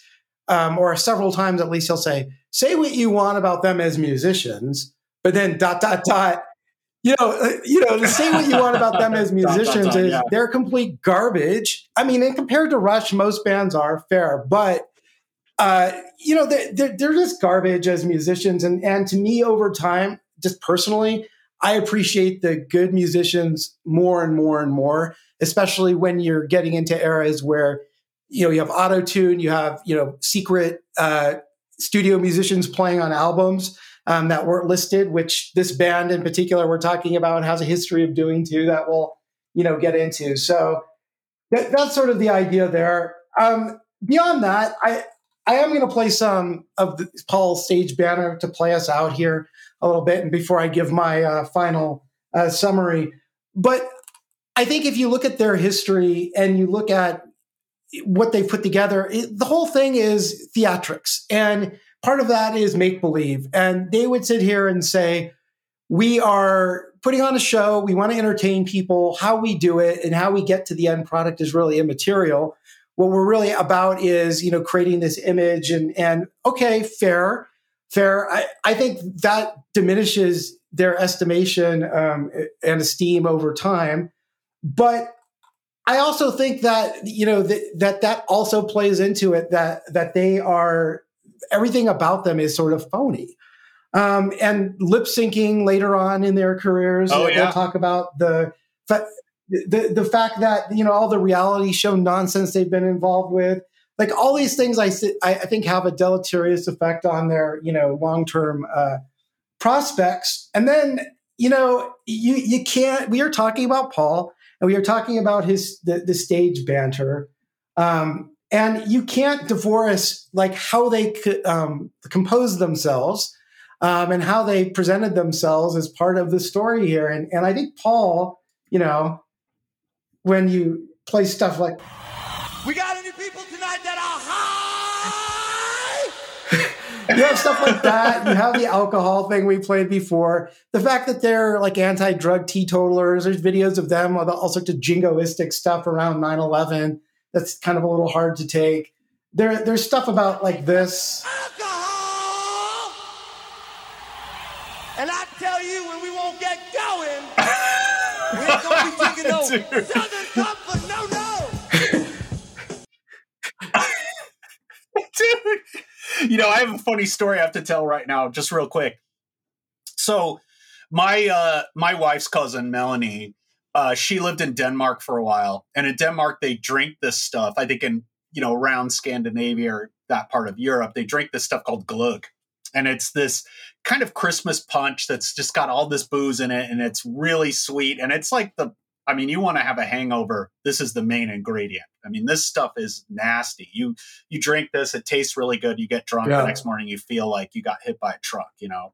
um, or several times at least, he'll say, "Say what you want about them as musicians," but then dot dot dot. you know, uh, you know, to say what you want about them as Dun, dun, musicians dun, is yeah. they're complete garbage. I mean, and compared to Rush, most bands are fair, but uh, you know, they're, they're, they're just garbage as musicians. And and to me, over time, just personally, I appreciate the good musicians more and more and more, especially when you're getting into eras where you know you have auto tune, you have you know secret uh, studio musicians playing on albums um, that weren't listed, which this band in particular we're talking about has a history of doing too. That we'll you know get into. So that, that's sort of the idea there. Um, beyond that, I I am going to play some of the, Paul's stage banner to play us out here a little bit, and before I give my uh, final uh, summary, but I think if you look at their history and you look at what they've put together, it, the whole thing is theatrics, and part of that is make believe. And they would sit here and say, "We are putting on a show. We want to entertain people. How we do it and how we get to the end product is really immaterial. What we're really about is, you know, creating this image and and okay, fair, fair. I, I think that diminishes their estimation um, and esteem over time, but I also think that you know that that that also plays into it that that they are everything about them is sort of phony. Um, and lip syncing later on in their careers, Oh, we'll talk about the, fa- the the fact that you know all the reality show nonsense they've been involved with, like all these things, I I, think have a deleterious effect on their you know long term uh, prospects. And then you know you you can't. We are talking about Paul, and we are talking about his the, the stage banter. Um, and you can't divorce like how they um, compose themselves um, and how they presented themselves as part of the story here. And and I think Paul, you know, when you play stuff like We got any people tonight that are high? You have stuff like that. You have the alcohol thing we played before. The fact that they're like anti-drug teetotalers. There's videos of them all sorts of jingoistic stuff around 9/11. That's kind of a little hard to take. There, there's stuff about like this. And I tell you, when we won't get going, we ain't gonna be drinking no. Southern Comfort, no, no. Dude, you know, I have a funny story I have to tell right now, just real quick. So, my uh, my wife's cousin Melanie, uh, she lived in Denmark for a while, and in Denmark they drink this stuff. I think in you know around Scandinavia or that part of Europe, they drink this stuff called glug, and it's this kind of Christmas punch that's just got all this booze in it, and it's really sweet, and it's like the I mean, you want to have a hangover. This is the main ingredient. I mean, this stuff is nasty. You you drink this, it tastes really good. You get drunk Yeah. the next morning, you feel like you got hit by a truck. You know.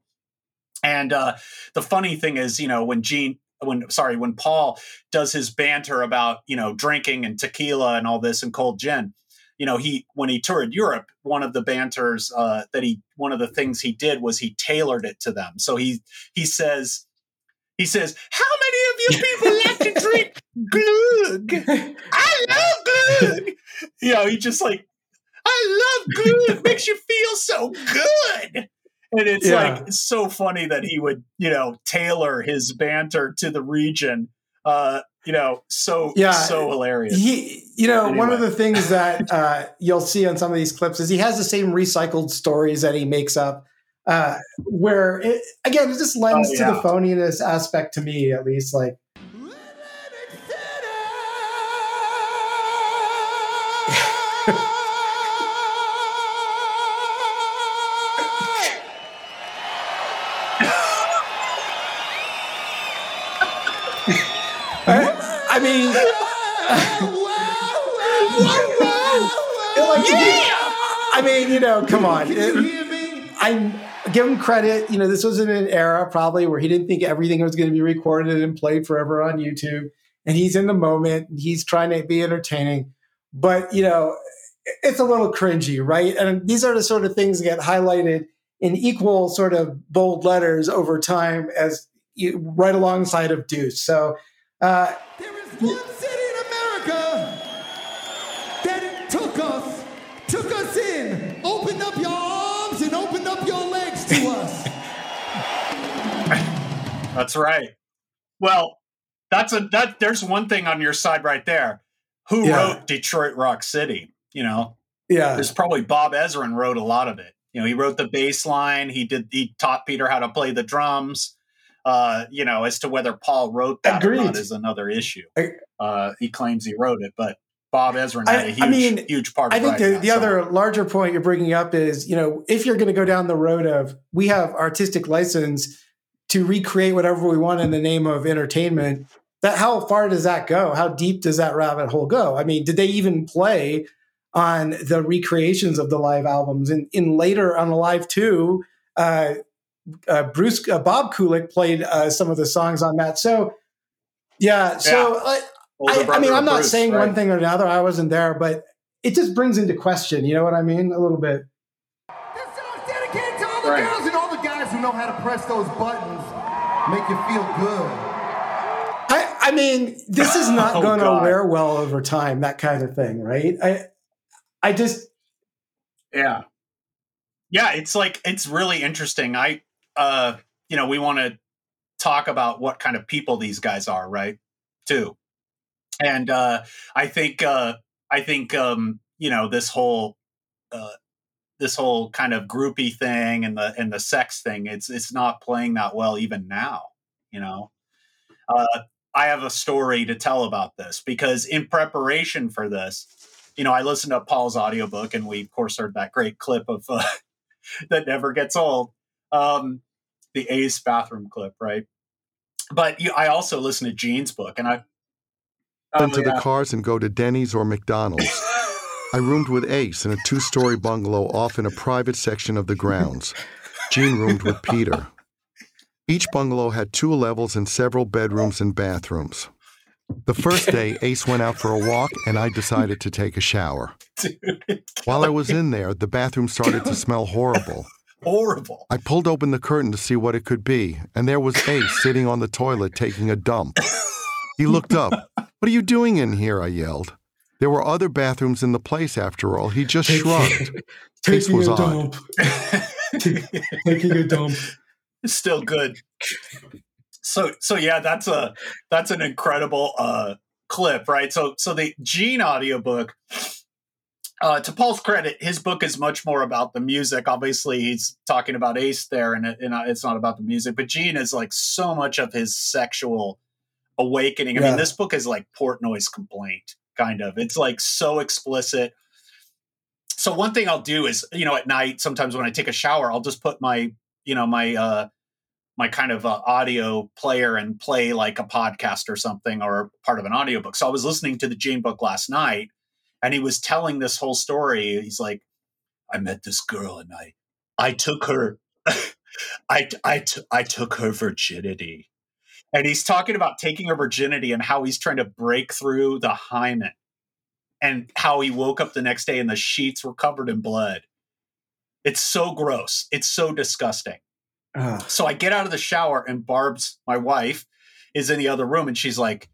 And uh, the funny thing is, you know, when Gene, when sorry, when Paul does his banter about you know drinking and tequila and all this and cold gin, you know, he when he toured Europe, one of the banters uh, that he one of the things he did was he tailored it to them. So he he says he says, "How you people like to drink glug? I love glug." You know, he just like, "I love glug. It makes you feel so good." And it's Yeah. like it's so funny that he would, you know, tailor his banter to the region. Uh, you know, so Yeah. so hilarious. He, you know, one of the things that uh, you'll see on some of these clips is he has the same recycled stories that he makes up, uh, where it, again it just lends Oh, to the phoniness aspect to me, at least. Like, I, I mean, like, I mean, you know, come on. It- I give him credit. You know, this was in an era probably where he didn't think everything was going to be recorded and played forever on YouTube. And he's in the moment. He's trying to be entertaining, but you know, it's a little cringy, right? And these are the sort of things that get highlighted in equal sort of bold letters over time as you, right alongside of Deuce. So. Uh, That's right. Well, that's a that. There's one thing on your side right there. Who Yeah. wrote Detroit Rock City? You know, Yeah. there's probably Bob Ezrin wrote a lot of it. You know, he wrote the bass line. He did. He taught Peter how to play the drums. Uh, you know, as to whether Paul wrote that or not is another issue. Uh, he claims he wrote it, but Bob Ezrin I- had a I huge, mean, huge part. I think the, the other larger point you're bringing up is, you know, if you're going to go down the road of we have artistic license to recreate whatever we want in the name of entertainment, that how far does that go? How deep does that rabbit hole go? I mean, did they even play on the recreations of the live albums? And in later on the live two, uh, uh, Bruce uh, Bob Kulick played uh, some of the songs on that. So yeah, so Yeah. uh, I, I mean, I'm not Bruce, saying one thing or another. I wasn't there, but it just brings into question. You know what I mean? A little bit. this song's Dedicated to all the Right. girls know how to press those buttons, make you feel good. I, I mean, this is not Oh, going to wear well over time. That kind of thing, right? I, I just Yeah. Yeah, it's like it's really interesting. I uh you know, we want to talk about what kind of people these guys are, right? Too. And uh I think uh I think um you know, this whole uh this whole kind of groupie thing and the and the sex thing, it's it's not playing that well even now, you know. Uh I have a story to tell about this because in preparation for this, you know, I listened to Paul's audiobook and we of course heard that great clip of uh, that never gets old. Um, the Ace bathroom clip, right? But you, I also listened to Gene's book and I Oh, into yeah. the cars and go to Denny's or McDonald's. I roomed with Ace in a two story bungalow off in a private section of the grounds. Gene roomed with Peter. Each bungalow had two levels and several bedrooms and bathrooms. The first day, Ace went out for a walk and I decided to take a shower. While I was in there, the bathroom started to smell horrible. horrible. I pulled open the curtain to see what it could be, and there was Ace sitting on the toilet taking a dump. He looked up. What are you doing in here? I yelled. There were other bathrooms in the place after all. He just shrugged. Ace taking was a dump, taking a dump. still good. So so yeah, that's a that's an incredible uh clip, right? So so the Gene audiobook uh, to Paul's credit, his book is much more about the music. Obviously, he's talking about Ace there, and, it, and it's not about the music. But Gene is like so much of his sexual awakening. I Yeah. mean, this book is like Portnoy's complaint, kind of. It's like so explicit. So one thing I'll do is, you know, at night, sometimes when I take a shower, I'll just put my, you know, my uh, my kind of uh, audio player and play like a podcast or something or part of an audiobook. So I was listening to the Gene book last night and he was telling this whole story. He's like, I met this girl and I, I took her, I, I, t- I took her virginity. And he's talking about taking her virginity and how he's trying to break through the hymen and how he woke up the next day and the sheets were covered in blood. It's so gross. It's so disgusting. Ah. So I get out of the shower and Barb's my wife is in the other room and she's like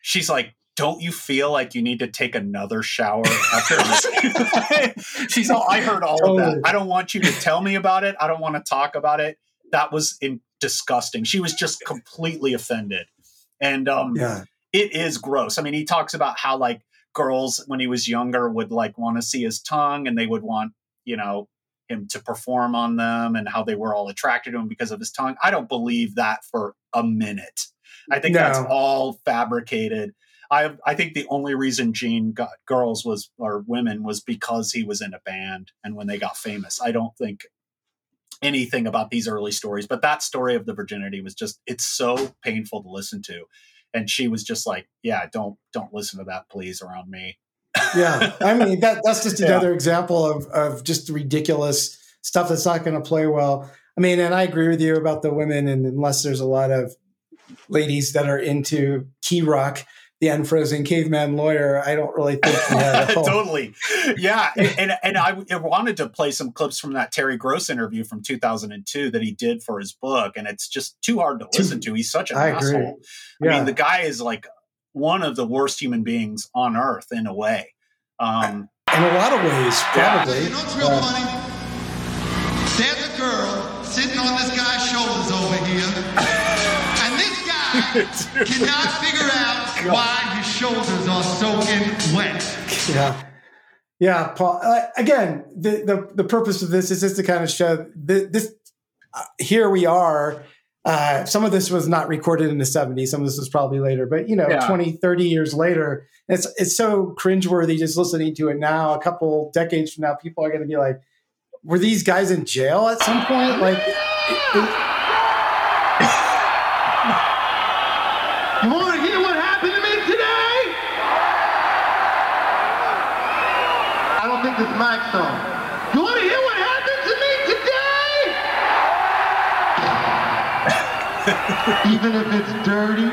she's like don't you feel like you need to take another shower after this? she's all I heard all of that. I don't want you to tell me about it. I don't want to talk about it. That was in, disgusting. She was just completely offended. And um Yeah. it is gross. I mean, he talks about how like girls when he was younger would like want to see his tongue and they would want, you know, him to perform on them and how they were all attracted to him because of his tongue. I don't believe that for a minute. I think that's all fabricated. I I think the only reason Gene got girls was or women was because he was in a band and when they got famous. I don't think anything about these early stories, but that story of the virginity was just it's so painful to listen to. And she was just like, "Yeah, don't don't listen to that, please, around me." yeah i mean that that's just Yeah. another example of of just ridiculous stuff that's not going to play well i mean and i agree with you about the women and unless there's a lot of ladies that are into key rock the unfrozen caveman lawyer i don't really think he had a whole- totally. Yeah, and, and and I I wanted to play some clips from that Terry Gross interview from 2002 that he did for his book, and it's just too hard to listen to. He's such an I agree. asshole. I mean, the guy is like one of the worst human beings on earth in a way. Um, in a lot of ways probably You know what's real funny? There's a girl sitting on this guy's shoulders over here, and this guy cannot figure out why his shoulders are soaking wet. Yeah. Yeah, Paul. Uh, again, the, the the purpose of this is just to kind of show th- this. Uh, here we are. Uh, some of this was not recorded in the 70s. Some of this was probably later, but you know, Yeah. 20, 30 years later, it's it's so cringeworthy just listening to it now. A couple decades from now, people are going to be like, "Were these guys in jail at some point?" Like, it- it- Even if it's dirty.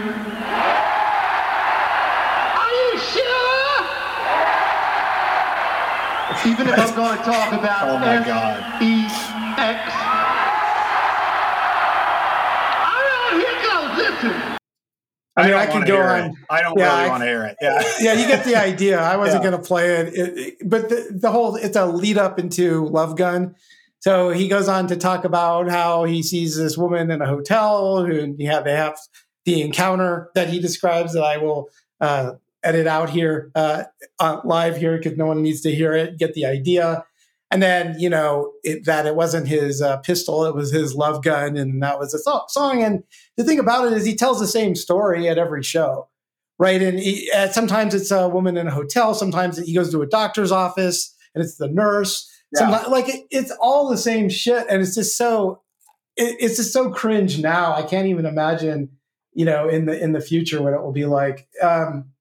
Are you sure? Even if I'm going to talk about Oh my God. S-E-X. All right, here goes. Listen. I mean, don't I can go on. it. I don't Yeah, really I- want to hear it. Yeah. yeah, you get the idea. I wasn't Yeah. going to play it, It- it- but the, the whole it's a lead up into Love Gun. So he goes on to talk about how he sees this woman in a hotel, and you have they have the encounter that he describes that I will uh, edit out here uh, uh, live here because no one needs to hear it. Get the idea, and then you know it, that it wasn't his uh, pistol; it was his love gun, and that was a song. And the thing about it is, he tells the same story at every show right? And he, uh, sometimes it's a woman in a hotel. Sometimes he goes to a doctor's office and it's the nurse. Yeah. Like it, it's all the same shit, and it's just so it, it's just so cringe now. I can't even imagine, you know, in the in the future what it will be like. Um,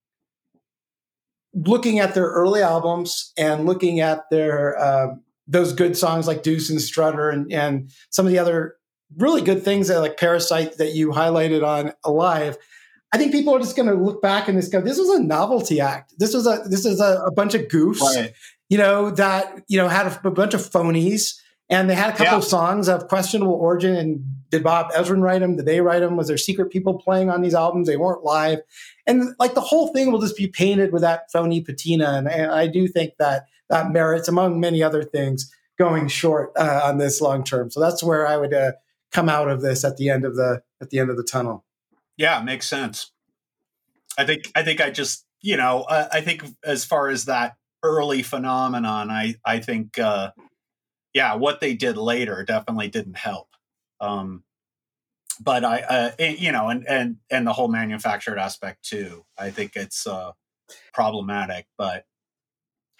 looking at their early albums and looking at their um, those good songs like Deuce and Strutter and and some of the other really good things that like Parasite that you highlighted on Alive. I think people are just going to look back and just go, "This was a novelty act. This was a this is a, a bunch of goofs, Right. You know, that you know had a, a bunch of phonies, and they had a couple Yeah. of songs of questionable origin. And did Bob Ezrin write them? Did they write them? Was there secret people playing on these albums? They weren't live, and like the whole thing will just be painted with that phony patina. And, and I do think that that merits, among many other things, going short uh, on this long term. So that's where I would uh, come out of this at the end of the at the end of the tunnel. Yeah, makes sense. I think I think I just you know I, I think as far as that early phenomenon, I I think uh, yeah, what they did later definitely didn't help. Um, but I uh, it- you know and and and the whole manufactured aspect too. I think it's uh, problematic, but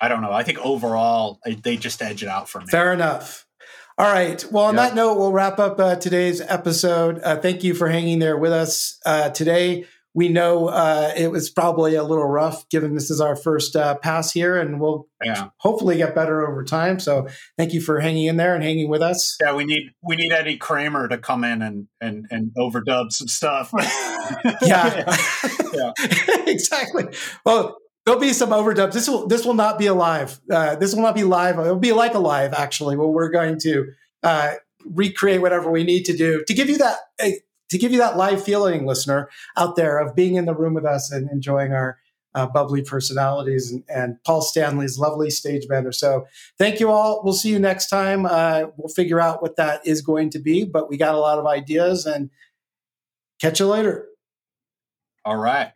I don't know. I think overall I- they just edge it out for me. Fair enough. All right. Well, on that note, we'll wrap up uh, today's episode. Uh, thank you for hanging there with us uh, today. We know uh, it was probably a little rough given this is our first uh, pass here, and we'll Yeah. hopefully get better over time. So thank you for hanging in there and hanging with us. Yeah, we need we need Eddie Kramer to come in and and and overdub some stuff. Yeah. yeah. exactly. Well, there'll be some overdubs. This will this will not be a live. Uh, this will not be live. It'll be like a live actually. Where we're going to uh, recreate whatever we need to do to give you that to give you that live feeling, listener out there, of being in the room with us and enjoying our. Uh, bubbly personalities and, and Paul Stanley's lovely stage banner. So, thank you all. We'll see you next time. Uh, we'll figure out what that is going to be, but we got a lot of ideas and catch you later. All right.